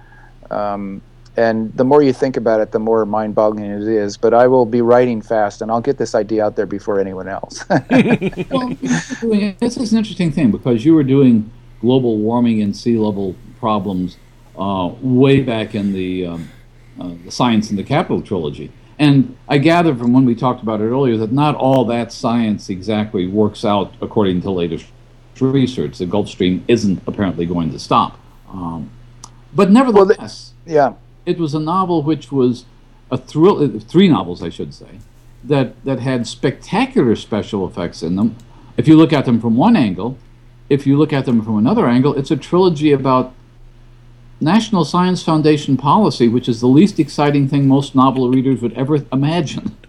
Um, and the more you think about it, the more mind-boggling it is. But I will be writing fast, and I'll get this idea out there before anyone else. [laughs] well, this is an interesting thing because you were doing global warming and sea level problems uh, way back in the, um, uh, the Science in the Capital trilogy. And I gather from when we talked about it earlier that not all that science exactly works out according to latest research. The Gulf Stream isn't apparently going to stop. Um, but nevertheless, well, the, yeah, it was a novel which was a thrill, uh, three novels, I should say, that, that had spectacular special effects in them. If you look at them from one angle, if you look at them from another angle, it's a trilogy about National Science Foundation policy, which is the least exciting thing most novel readers would ever imagine. [laughs]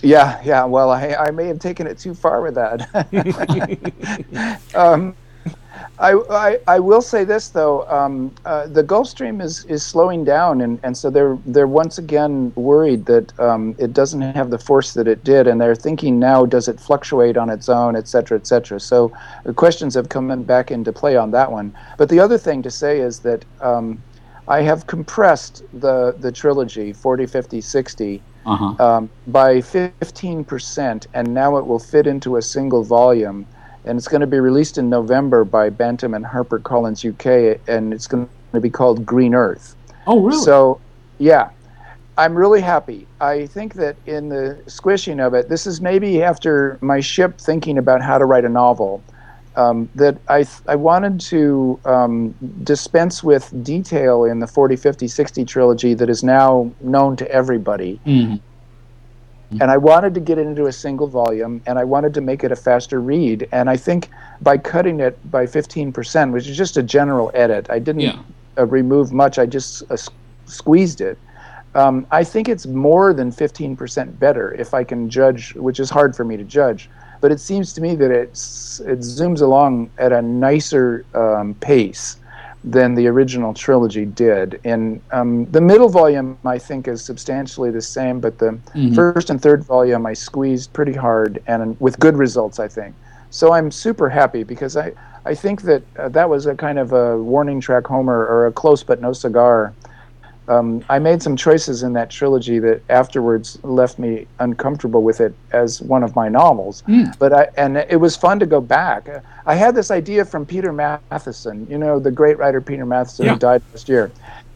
Yeah, yeah. Well, I, I may have taken it too far with that. [laughs] [laughs] um, I, I, I, will say this though, um, uh, the Gulf Stream is, is slowing down, and, and so they're they're once again worried that um, it doesn't have the force that it did, and they're thinking now, does it fluctuate on its own, et cetera, et cetera. So the questions have come in back into play on that one. But the other thing to say is that um, I have compressed the the trilogy 40, 50, 60 Uh-huh. um, by 15%, and now it will fit into a single volume. And it's going to be released in November by Bantam and HarperCollins UK, and it's going to be called Green Earth. Oh, really? So, yeah, I'm really happy. I think that in the squishing of it, this is maybe after my ship thinking about how to write a novel. Um, that I, th- I wanted to um, dispense with detail in the 40, 50, 60 trilogy that is now known to everybody Mhm. And I wanted to get it into a single volume, and I wanted to make it a faster read. And I think by cutting it by 15%, which is just a general edit, I didn't Yeah. uh, remove much, I just uh, squeezed it. Um, I think it's more than 15% better if I can judge, which is hard for me to judge. But it seems to me that it's, it zooms along at a nicer um, pace than the original trilogy did. And um, the middle volume, I think, is substantially the same, but the Mhm. first and third volume I squeezed pretty hard and with good results, I think. So I'm super happy because I, I think that uh, that was a kind of a warning track Homer or a close but no cigar. Um, I made some choices in that trilogy that afterwards left me uncomfortable with it as one of my novels. Mm. But I and it was fun to go back. I had this idea from Peter Matthiessen, you know, the great writer Peter Matthiessen Yeah. who died last year.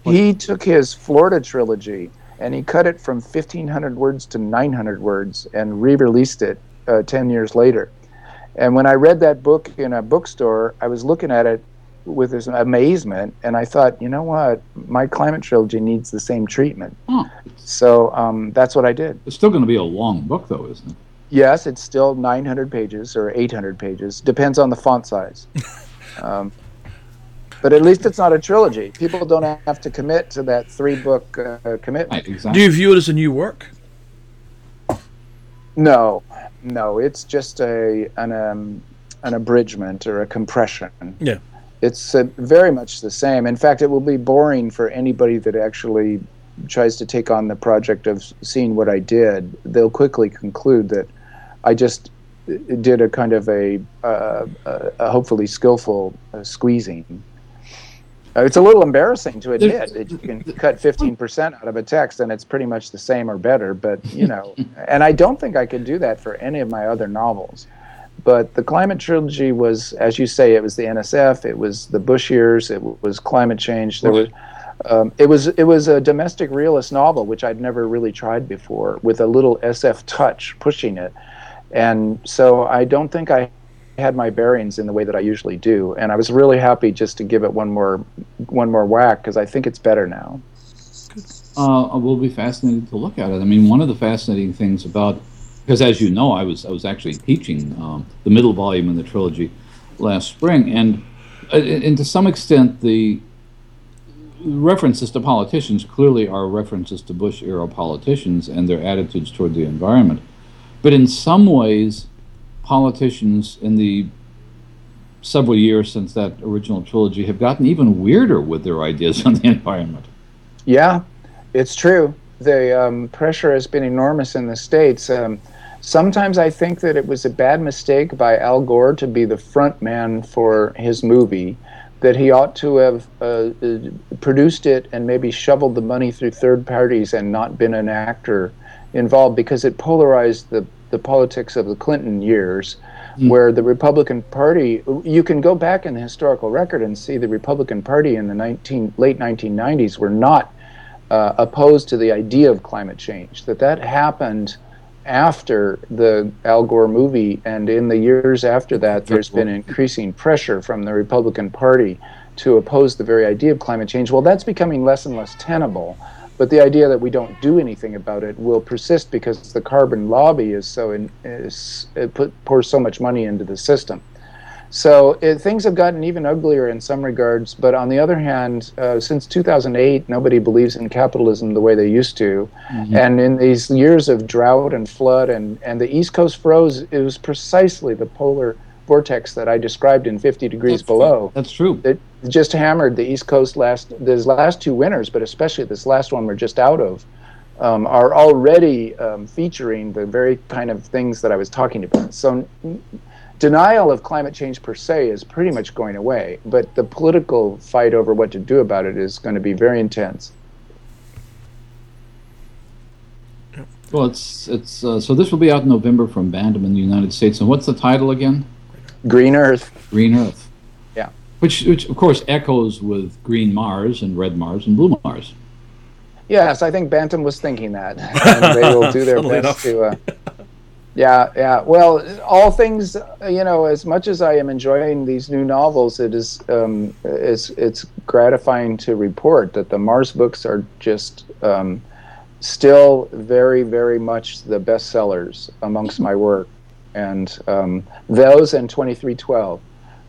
He took his Florida trilogy and he cut it from 1,500 words to 900 words and re-released it uh, 10 years later. And when I read that book in a bookstore, I was looking at it with this amazement, and I thought, you know what, my climate trilogy needs the same treatment. Huh. So um, that's what I did. It's still going to be a long book, though, isn't it? Yes, it's still 900 pages or 800 pages, depends on the font size. [laughs] um, but at least it's not a trilogy. People don't have to commit to that three book uh, commitment. Right, Do you view it as a new work? No, no, it's just a an um, an abridgment or a compression. Yeah. It's uh, very much the same. In fact, it will be boring for anybody that actually tries to take on the project of seeing what I did. They'll quickly conclude that I just uh, did a kind of a, uh, a, a hopefully skillful uh, squeezing. Uh, it's a little embarrassing to admit that you can cut 15% out of a text and it's pretty much the same or better, but you know, [laughs] and I don't think I could do that for any of my other novels. But the climate trilogy was, as you say, it was the NSF, it was the Bush years, it was climate change. There was, um, it was, it was a domestic realist novel, which I'd never really tried before, with a little SF touch pushing it. And so I don't think I had my bearings in the way that I usually do. And I was really happy just to give it one more, one more whack because I think it's better now. uh, will be fascinated to look at it. I mean, one of the fascinating things about because, as you know, I was I was actually teaching um, the middle volume in the trilogy last spring, and uh, and to some extent the references to politicians clearly are references to Bush era politicians and their attitudes toward the environment, but in some ways, politicians in the several years since that original trilogy have gotten even weirder with their ideas on the [laughs] environment. Yeah, it's true. The um, pressure has been enormous in the states. Um, sometimes I think that it was a bad mistake by Al Gore to be the front man for his movie. That he ought to have uh, uh, produced it and maybe shoveled the money through third parties and not been an actor involved because it polarized the, the politics of the Clinton years, where the Republican Party, you can go back in the historical record and see the Republican Party in the 19, late 1990s were not uh, opposed to the idea of climate change. That that happened after the Al Gore movie, and in the years after that, there's been increasing pressure from the Republican Party to oppose the very idea of climate change. Well, that's becoming less and less tenable. But the idea that we don't do anything about it will persist because the carbon lobby is so in, is it put pours so much money into the system. So it, things have gotten even uglier in some regards. But on the other hand, uh, since 2008, nobody believes in capitalism the way they used to. And in these years of drought and flood, and, and the East Coast froze, it was precisely the polar vortex that I described in 50 degrees That's below That's true. that just hammered the East Coast last these last two winters, but especially this last one we're just out of, um, are already um, featuring the very kind of things that I was talking about. So denial of climate change per se is pretty much going away, but the political fight over what to do about it is going to be very intense. Well, it's it's uh, so this will be out in November from Bantam in the United States. And what's the title again? Green Earth. Green Earth. Yeah. Which which of course echoes with Green Mars and Red Mars and Blue Mars. Yes, I think Bantam was thinking that, and they will do their [laughs] best to. Uh, yeah, yeah. Well, all things, you know, as much as I am enjoying these new novels, it is um, it's it's gratifying to report that the Mars books are just um, still very, very much the bestsellers amongst my work, and um, those and twenty three twelve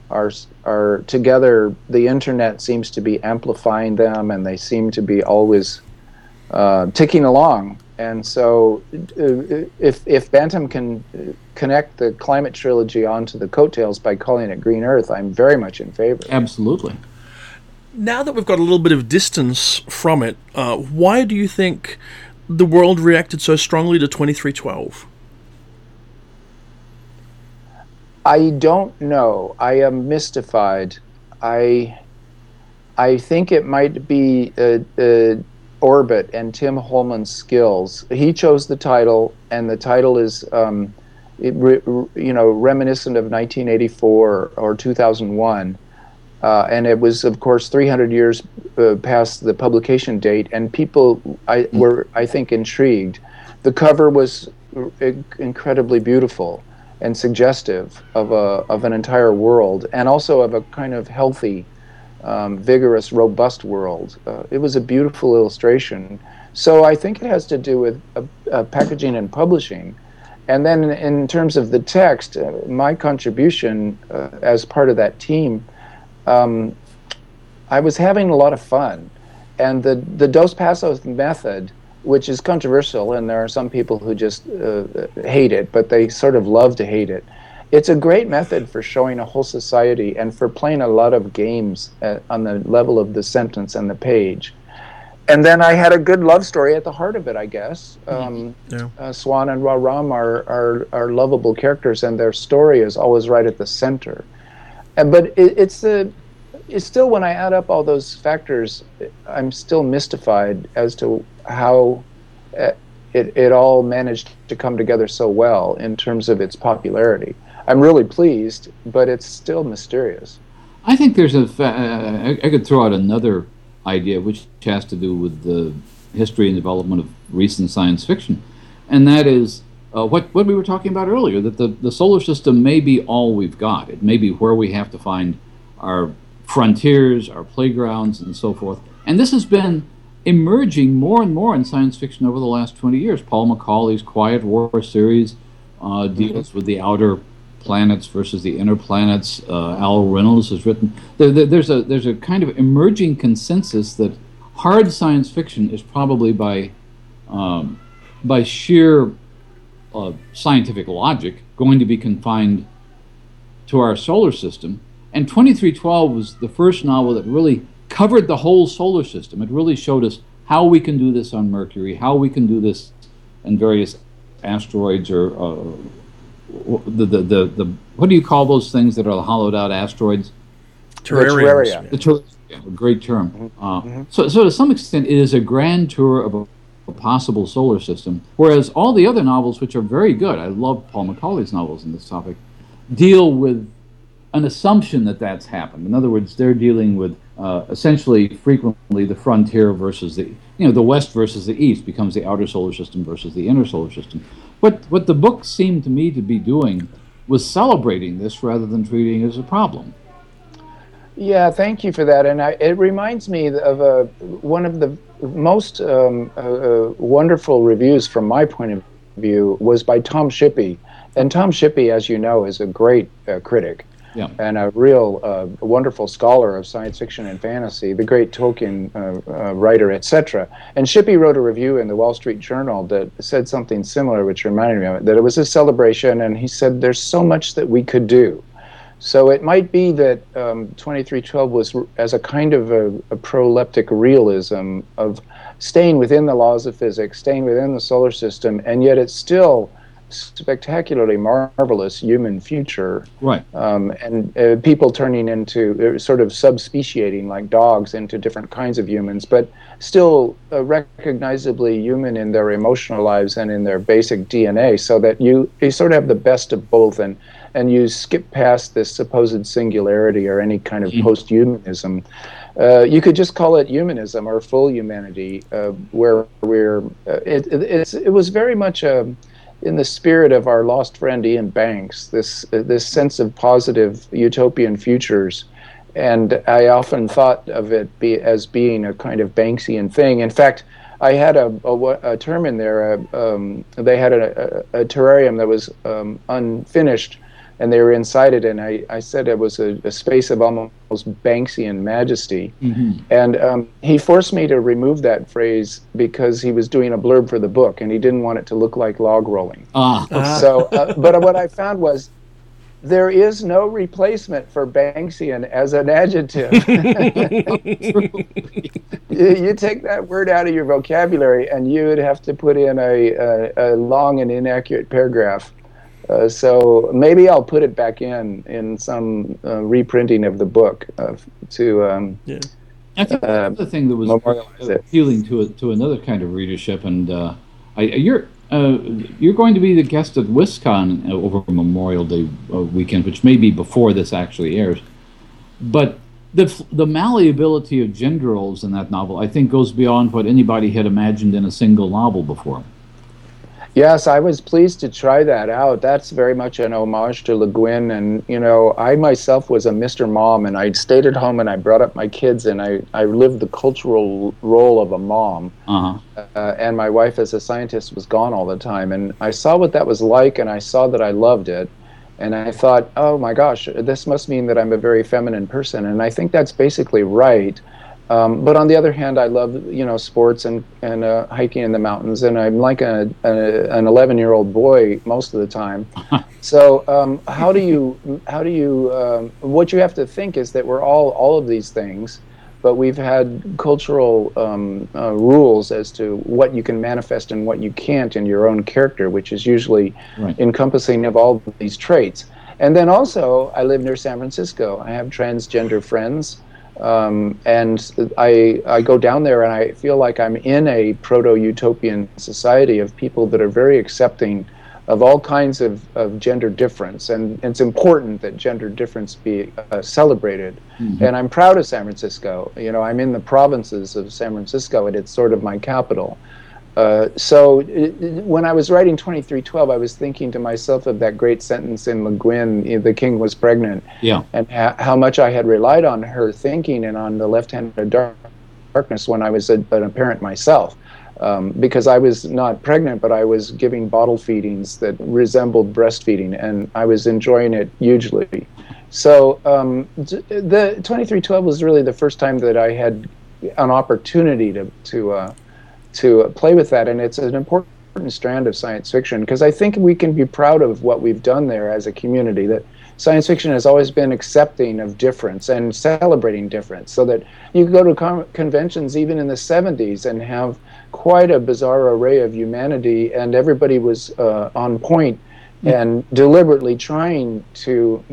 are are together. The internet seems to be amplifying them, and they seem to be always uh, ticking along. And so, uh, if if Bantam can connect the climate trilogy onto the coattails by calling it Green Earth, I'm very much in favor. Absolutely. Now that we've got a little bit of distance from it, uh, why do you think the world reacted so strongly to 2312? I don't know. I am mystified. I I think it might be uh, uh, Orbit and Tim Holman's skills. He chose the title, and the title is, um, it, you know, reminiscent of 1984 or 2001. Uh, and it was, of course, 300 years uh, past the publication date, and people I, were, I think, intrigued. The cover was incredibly beautiful and suggestive of a of an entire world, and also of a kind of healthy, um, vigorous, robust world. Uh, it was a beautiful illustration. So I think it has to do with uh, uh, packaging and publishing. And then in terms of the text, uh, my contribution uh, as part of that team, um, I was having a lot of fun. And the, the Dos Passos method which is controversial, and there are some people who just uh, hate it, but they sort of love to hate it. It's a great method for showing a whole society and for playing a lot of games at, on the level of the sentence and the page. And then I had a good love story at the heart of it, I guess. Mm-hmm. Um, yeah. uh, Swan and Wahram are, are, are lovable characters, and their story is always right at the center. And, but it, it's the it's still when I add up all those factors, I'm still mystified as to how uh, it, it all managed to come together so well in terms of its popularity. I'm really pleased, but it's still mysterious. I think there's a. Fa- uh, I, I could throw out another idea which has to do with the history and development of recent science fiction, and that is uh, what what we were talking about earlier. That the the solar system may be all we've got. It may be where we have to find our frontiers, our playgrounds, and so forth. And this has been emerging more and more in science fiction over the last 20 years. Paul McAuley's Quiet War series uh, deals mm-hmm. with the outer planets versus the inner planets. Uh, Al Reynolds has written. There, there, there's a there's a kind of emerging consensus that hard science fiction is probably by um, by sheer uh, scientific logic going to be confined to our solar system. And 2312 was the first novel that really covered the whole solar system. It really showed us how we can do this on Mercury, how we can do this in various asteroids or uh, the, the, the, the, what do you call those things that are the hollowed out asteroids? Terraria. The ter- yeah, a great term. Mm-hmm. Uh, mm-hmm. So, so to some extent, it is a grand tour of a, a, possible solar system. Whereas all the other novels, which are very good, I love Paul McAuley's novels in this topic, deal with an assumption that that's happened. In other words, they're dealing with uh, essentially frequently the frontier versus the you know the west versus the east becomes the outer solar system versus the inner solar system. What what the book seemed to me to be doing was celebrating this rather than treating it as a problem. Yeah, thank you for that. And I, it reminds me of a, one of the most um, uh, uh, wonderful reviews from my point of view was by Tom Shippey. And Tom Shippey, as you know, is a great uh, critic yeah. and a real uh, wonderful scholar of science fiction and fantasy, the great Tolkien uh, uh, writer, etc. And Shippey wrote a review in the Wall Street Journal that said something similar, which reminded me of it, that it was a celebration, and he said there's so much that we could do. So it might be that um, 2312 was as a kind of a, a proleptic realism of staying within the laws of physics, staying within the solar system, and yet it's still spectacularly marvelous human future. Right. Um, and uh, people turning into uh, sort of subspeciating like dogs into different kinds of humans, but still uh, recognizably human in their emotional lives and in their basic DNA, so that you, you sort of have the best of both and, and you skip past this supposed singularity or any kind of mm-hmm. post humanism. Uh, you could just call it humanism or full humanity, uh, where we're. Uh, it, it, it was very much a, in the spirit of our lost friend Iain Banks. This uh, this sense of positive utopian futures, and I often thought of it be, as being a kind of Banksian thing. In fact. I had a, a, a term in there. Uh, um, they had a, a, terrarium that was um, unfinished, and they were inside it. And I, I said it was a, a space of almost Banksian majesty. Mm-hmm. And um, he forced me to remove that phrase because he was doing a blurb for the book and he didn't want it to look like log rolling. Ah. So, uh, but what I found was there is no replacement for Banksian as an adjective. [laughs] you, you, take that word out of your vocabulary, and you would have to put in a, a, a long and inaccurate paragraph. Uh, so maybe I'll put it back in in some uh, reprinting of the book uh, to. Um, yeah. I think uh, the thing that was appealing to a, to another kind of readership, and uh, I, you're you're going to be the guest at WisCon over Memorial Day weekend, which may be before this actually airs. But the the malleability of gender roles in that novel, I think, goes beyond what anybody had imagined in a single novel before. Yes, I was pleased to try that out. That's very much an homage to Le Guin. And, you know, I myself was a Mr. Mom and I stayed at home and I brought up my kids and I, I lived the cultural role of a mom. Uh-huh. Uh, and my wife, as a scientist, was gone all the time. And I saw what that was like and I saw that I loved it. And I thought, oh my gosh, this must mean that I'm a very feminine person. And I think that's basically right. Um, but on the other hand, I love you know sports and and uh, hiking in the mountains, and I'm like a, a an 11 year old boy most of the time. [laughs] so um, how do you how do you um, what you have to think is that we're all all of these things, but we've had cultural um, uh, rules as to what you can manifest and what you can't in your own character, which is usually right. encompassing of all of these traits. And then also, I live near San Francisco. I have transgender friends. Um, and I, I go down there and I feel like I'm in a proto utopian society of people that are very accepting of all kinds of, of gender difference. And it's important that gender difference be uh, celebrated. Mm-hmm. And I'm proud of San Francisco. You know, I'm in the provinces of San Francisco and it's sort of my capital. Uh, so it, when I was writing 2312, I was thinking to myself of that great sentence in Le Guin, "The king was pregnant," yeah, and ha- how much I had relied on her thinking and on the left hand of dark- darkness when I was a, an parent myself. Um, because I was not pregnant, but I was giving bottle feedings that resembled breastfeeding, and I was enjoying it hugely. So um, the 2312 was really the first time that I had an opportunity to to uh, to play with that, and it's an important strand of science fiction because I think we can be proud of what we've done there as a community. That science fiction has always been accepting of difference and celebrating difference, so that you could go to con- conventions even in the 70s and have quite a bizarre array of humanity, and everybody was uh, on point and deliberately trying to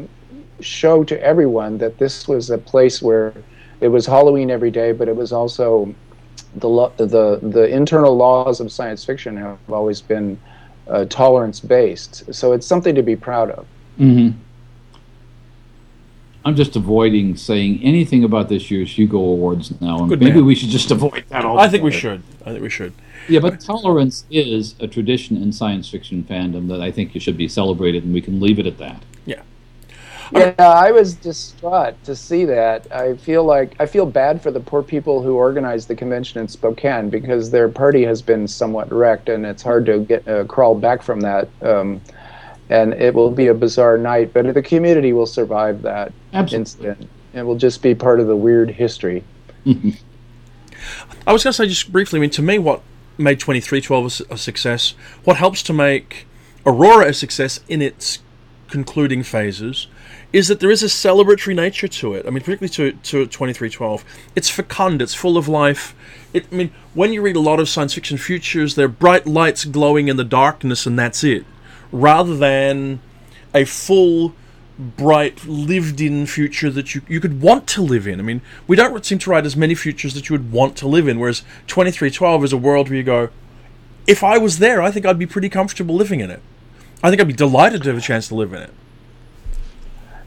show to everyone that this was a place where it was Halloween every day, but it was also the the the internal laws of science fiction have always been uh, tolerance based. So it's something to be proud of. Mm-hmm. I'm just avoiding saying anything about this year's Hugo Awards now, and Good maybe man. we should just avoid that. Altogether. I think we should. I think we should. Yeah, but tolerance is a tradition in science fiction fandom that I think you should be celebrated, and we can leave it at that. Yeah. Yeah, I was distraught to see that. I feel like I feel bad for the poor people who organized the convention in Spokane because their party has been somewhat wrecked, and it's hard to get uh, crawl back from that. Um, and it will be a bizarre night, but the community will survive that Absolutely. incident. It will just be part of the weird history. I was going to say just briefly. I mean, to me, what made twenty three twelve a success, what helps to make Aurora a success in its concluding phases is that there is a celebratory nature to it. I mean, particularly to, to 2312. It's fecund, it's full of life. It, I mean, when you read a lot of science fiction futures, they're bright lights glowing in the darkness, and that's it. rather than a full, bright, lived in future that you, you could want to live in. I mean, we don't seem to write as many futures that you would want to live in, whereas 2312 is a world where you go, if I was there, I think I'd be pretty comfortable living in it. I think I'd be delighted to have a chance to live in it.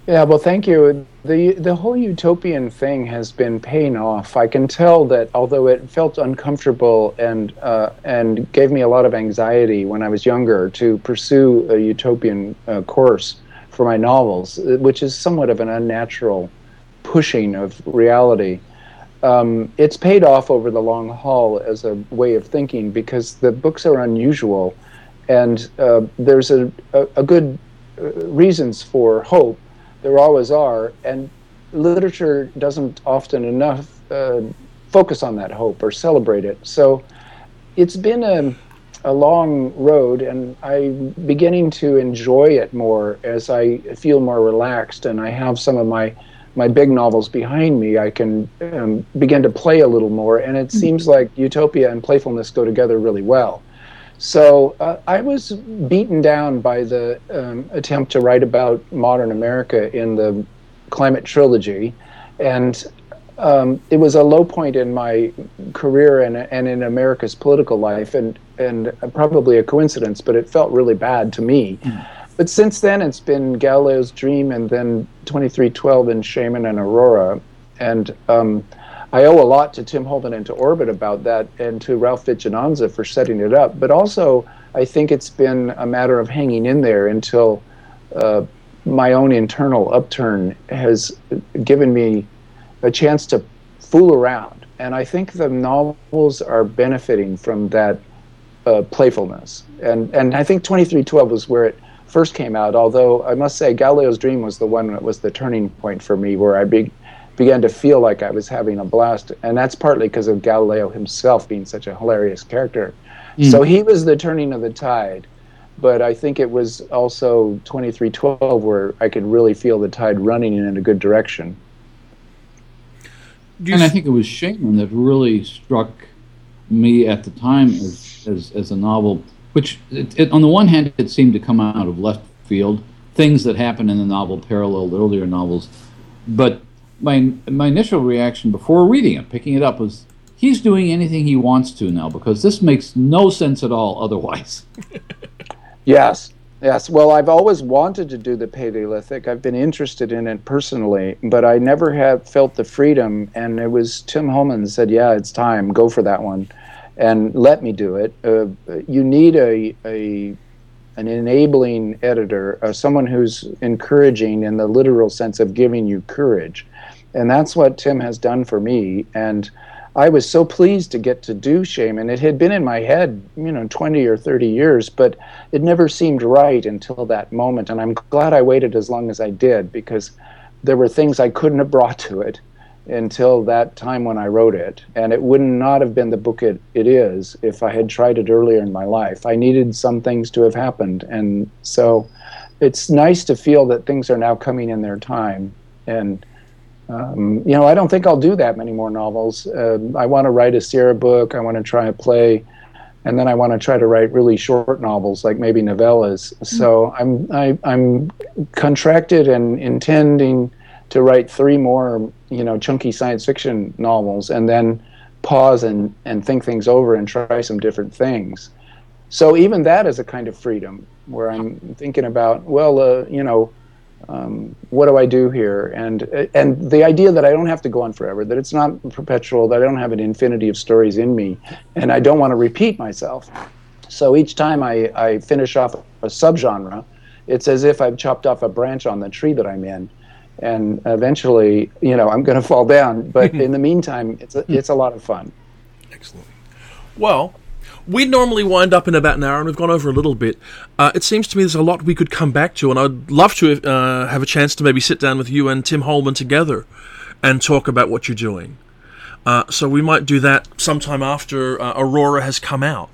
Yeah, well, thank you. the The whole utopian thing has been paying off. I can tell that although it felt uncomfortable and uh, and gave me a lot of anxiety when I was younger to pursue a utopian uh, course for my novels, which is somewhat of an unnatural pushing of reality. Um, it's paid off over the long haul as a way of thinking because the books are unusual, and uh, there's a, a, a good uh, reasons for hope there always are, and literature doesn't often enough uh, focus on that hope or celebrate it. So it's been a, a long road, and I'm beginning to enjoy it more as I feel more relaxed and I have some of my my big novels behind me, I can um, begin to play a little more, and it mm-hmm. seems like utopia and playfulness go together really well. So uh, I was beaten down by the um, attempt to write about modern America in the climate trilogy, and um, it was a low point in my career and, and in America's political life, and and probably a coincidence, but it felt really bad to me. Mm. But since then, it's been Galileo's Dream, and then 2312 and Shaman and Aurora, and um, I owe a lot to Tim Holman and to Orbit about that, and to Ralph Vicinanza for setting it up. But also, I think it's been a matter of hanging in there until uh, my own internal upturn has given me a chance to fool around. And I think the novels are benefiting from that uh, playfulness. And and I think 2312 was where it first came out. Although I must say, Galileo's Dream was the one that was the turning point for me, where I be, began to feel like I was having a blast. And that's partly because of Galileo himself being such a hilarious character. Mm. So he was the turning of the tide. But I think it was also 2312 where I could really feel the tide running in a good direction. And I think it was Shaman that really struck me at the time as, as, as a novel, which it, it, on the one hand, it seemed to come out of left field. Things that happened in the novel paralleled earlier novels. But my my initial reaction before reading it, picking it up, was he's doing anything he wants to now because this makes no sense at all otherwise. [laughs] yes, yes. Well, I've always wanted to do the Paleolithic. I've been interested in it personally, but I never have felt the freedom. And it was Tim Holman said, "Yeah, it's time. Go for that one." And let me do it. Uh, you need a, a an enabling editor, uh, someone who's encouraging in the literal sense of giving you courage. And that's what Tim has done for me. And I was so pleased to get to do Shaman. It had been in my head, you know, 20 or 30 years, but it never seemed right until that moment. And I'm glad I waited as long as I did because there were things I couldn't have brought to it until that time when I wrote it. And it would not have been the book it, it is if I had tried it earlier in my life. I needed some things to have happened. And so it's nice to feel that things are now coming in their time. And um, you know, I don't think I'll do that many more novels. Uh, I want to write a Sierra book. I want to try a play, and then I want to try to write really short novels, like maybe novellas. Mm-hmm. So I'm I, I'm contracted and intending to write three more, you know, chunky science fiction novels, and then pause and and think things over and try some different things. So even that is a kind of freedom where I'm thinking about, well, uh, you know um, what do I do here? And and the idea that I don't have to go on forever, that it's not perpetual, that I don't have an infinity of stories in me, and I don't want to repeat myself. So each time I, I finish off a subgenre, it's as if I've chopped off a branch on the tree that I'm in, and eventually, you know, I'm going [laughs] to fall down. But [laughs] in the meantime, it's a, it's a lot of fun. Excellent. Well, we normally wind up in about an hour, and we've gone over a little bit. Uh, it seems to me there's a lot we could come back to, and I'd love to uh, have a chance to maybe sit down with you and Tim Holman together and talk about what you're doing. Uh, so we might do that sometime after uh, Aurora has come out.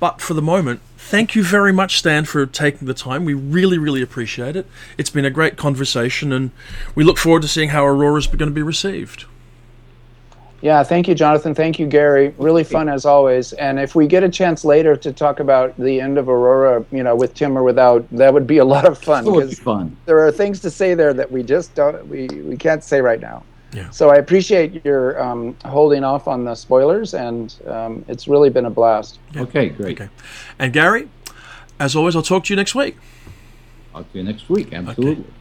But for the moment, thank you very much, Stan, for taking the time. We really, really appreciate it. It's been a great conversation, and we look forward to seeing how Aurora's going to be received. Yeah, thank you, Jonathan. Thank you, Gary. Really fun as always. And if we get a chance later to talk about the end of Aurora, you know, with Tim or without, that would be a lot of fun. It would be fun. There are things to say there that we just don't, we, we can't say right now. Yeah. So I appreciate your um, holding off on the spoilers, and um, it's really been a blast. Okay, great. Okay. And Gary, as always, I'll talk to you next week. Talk to you next week. Absolutely. Okay.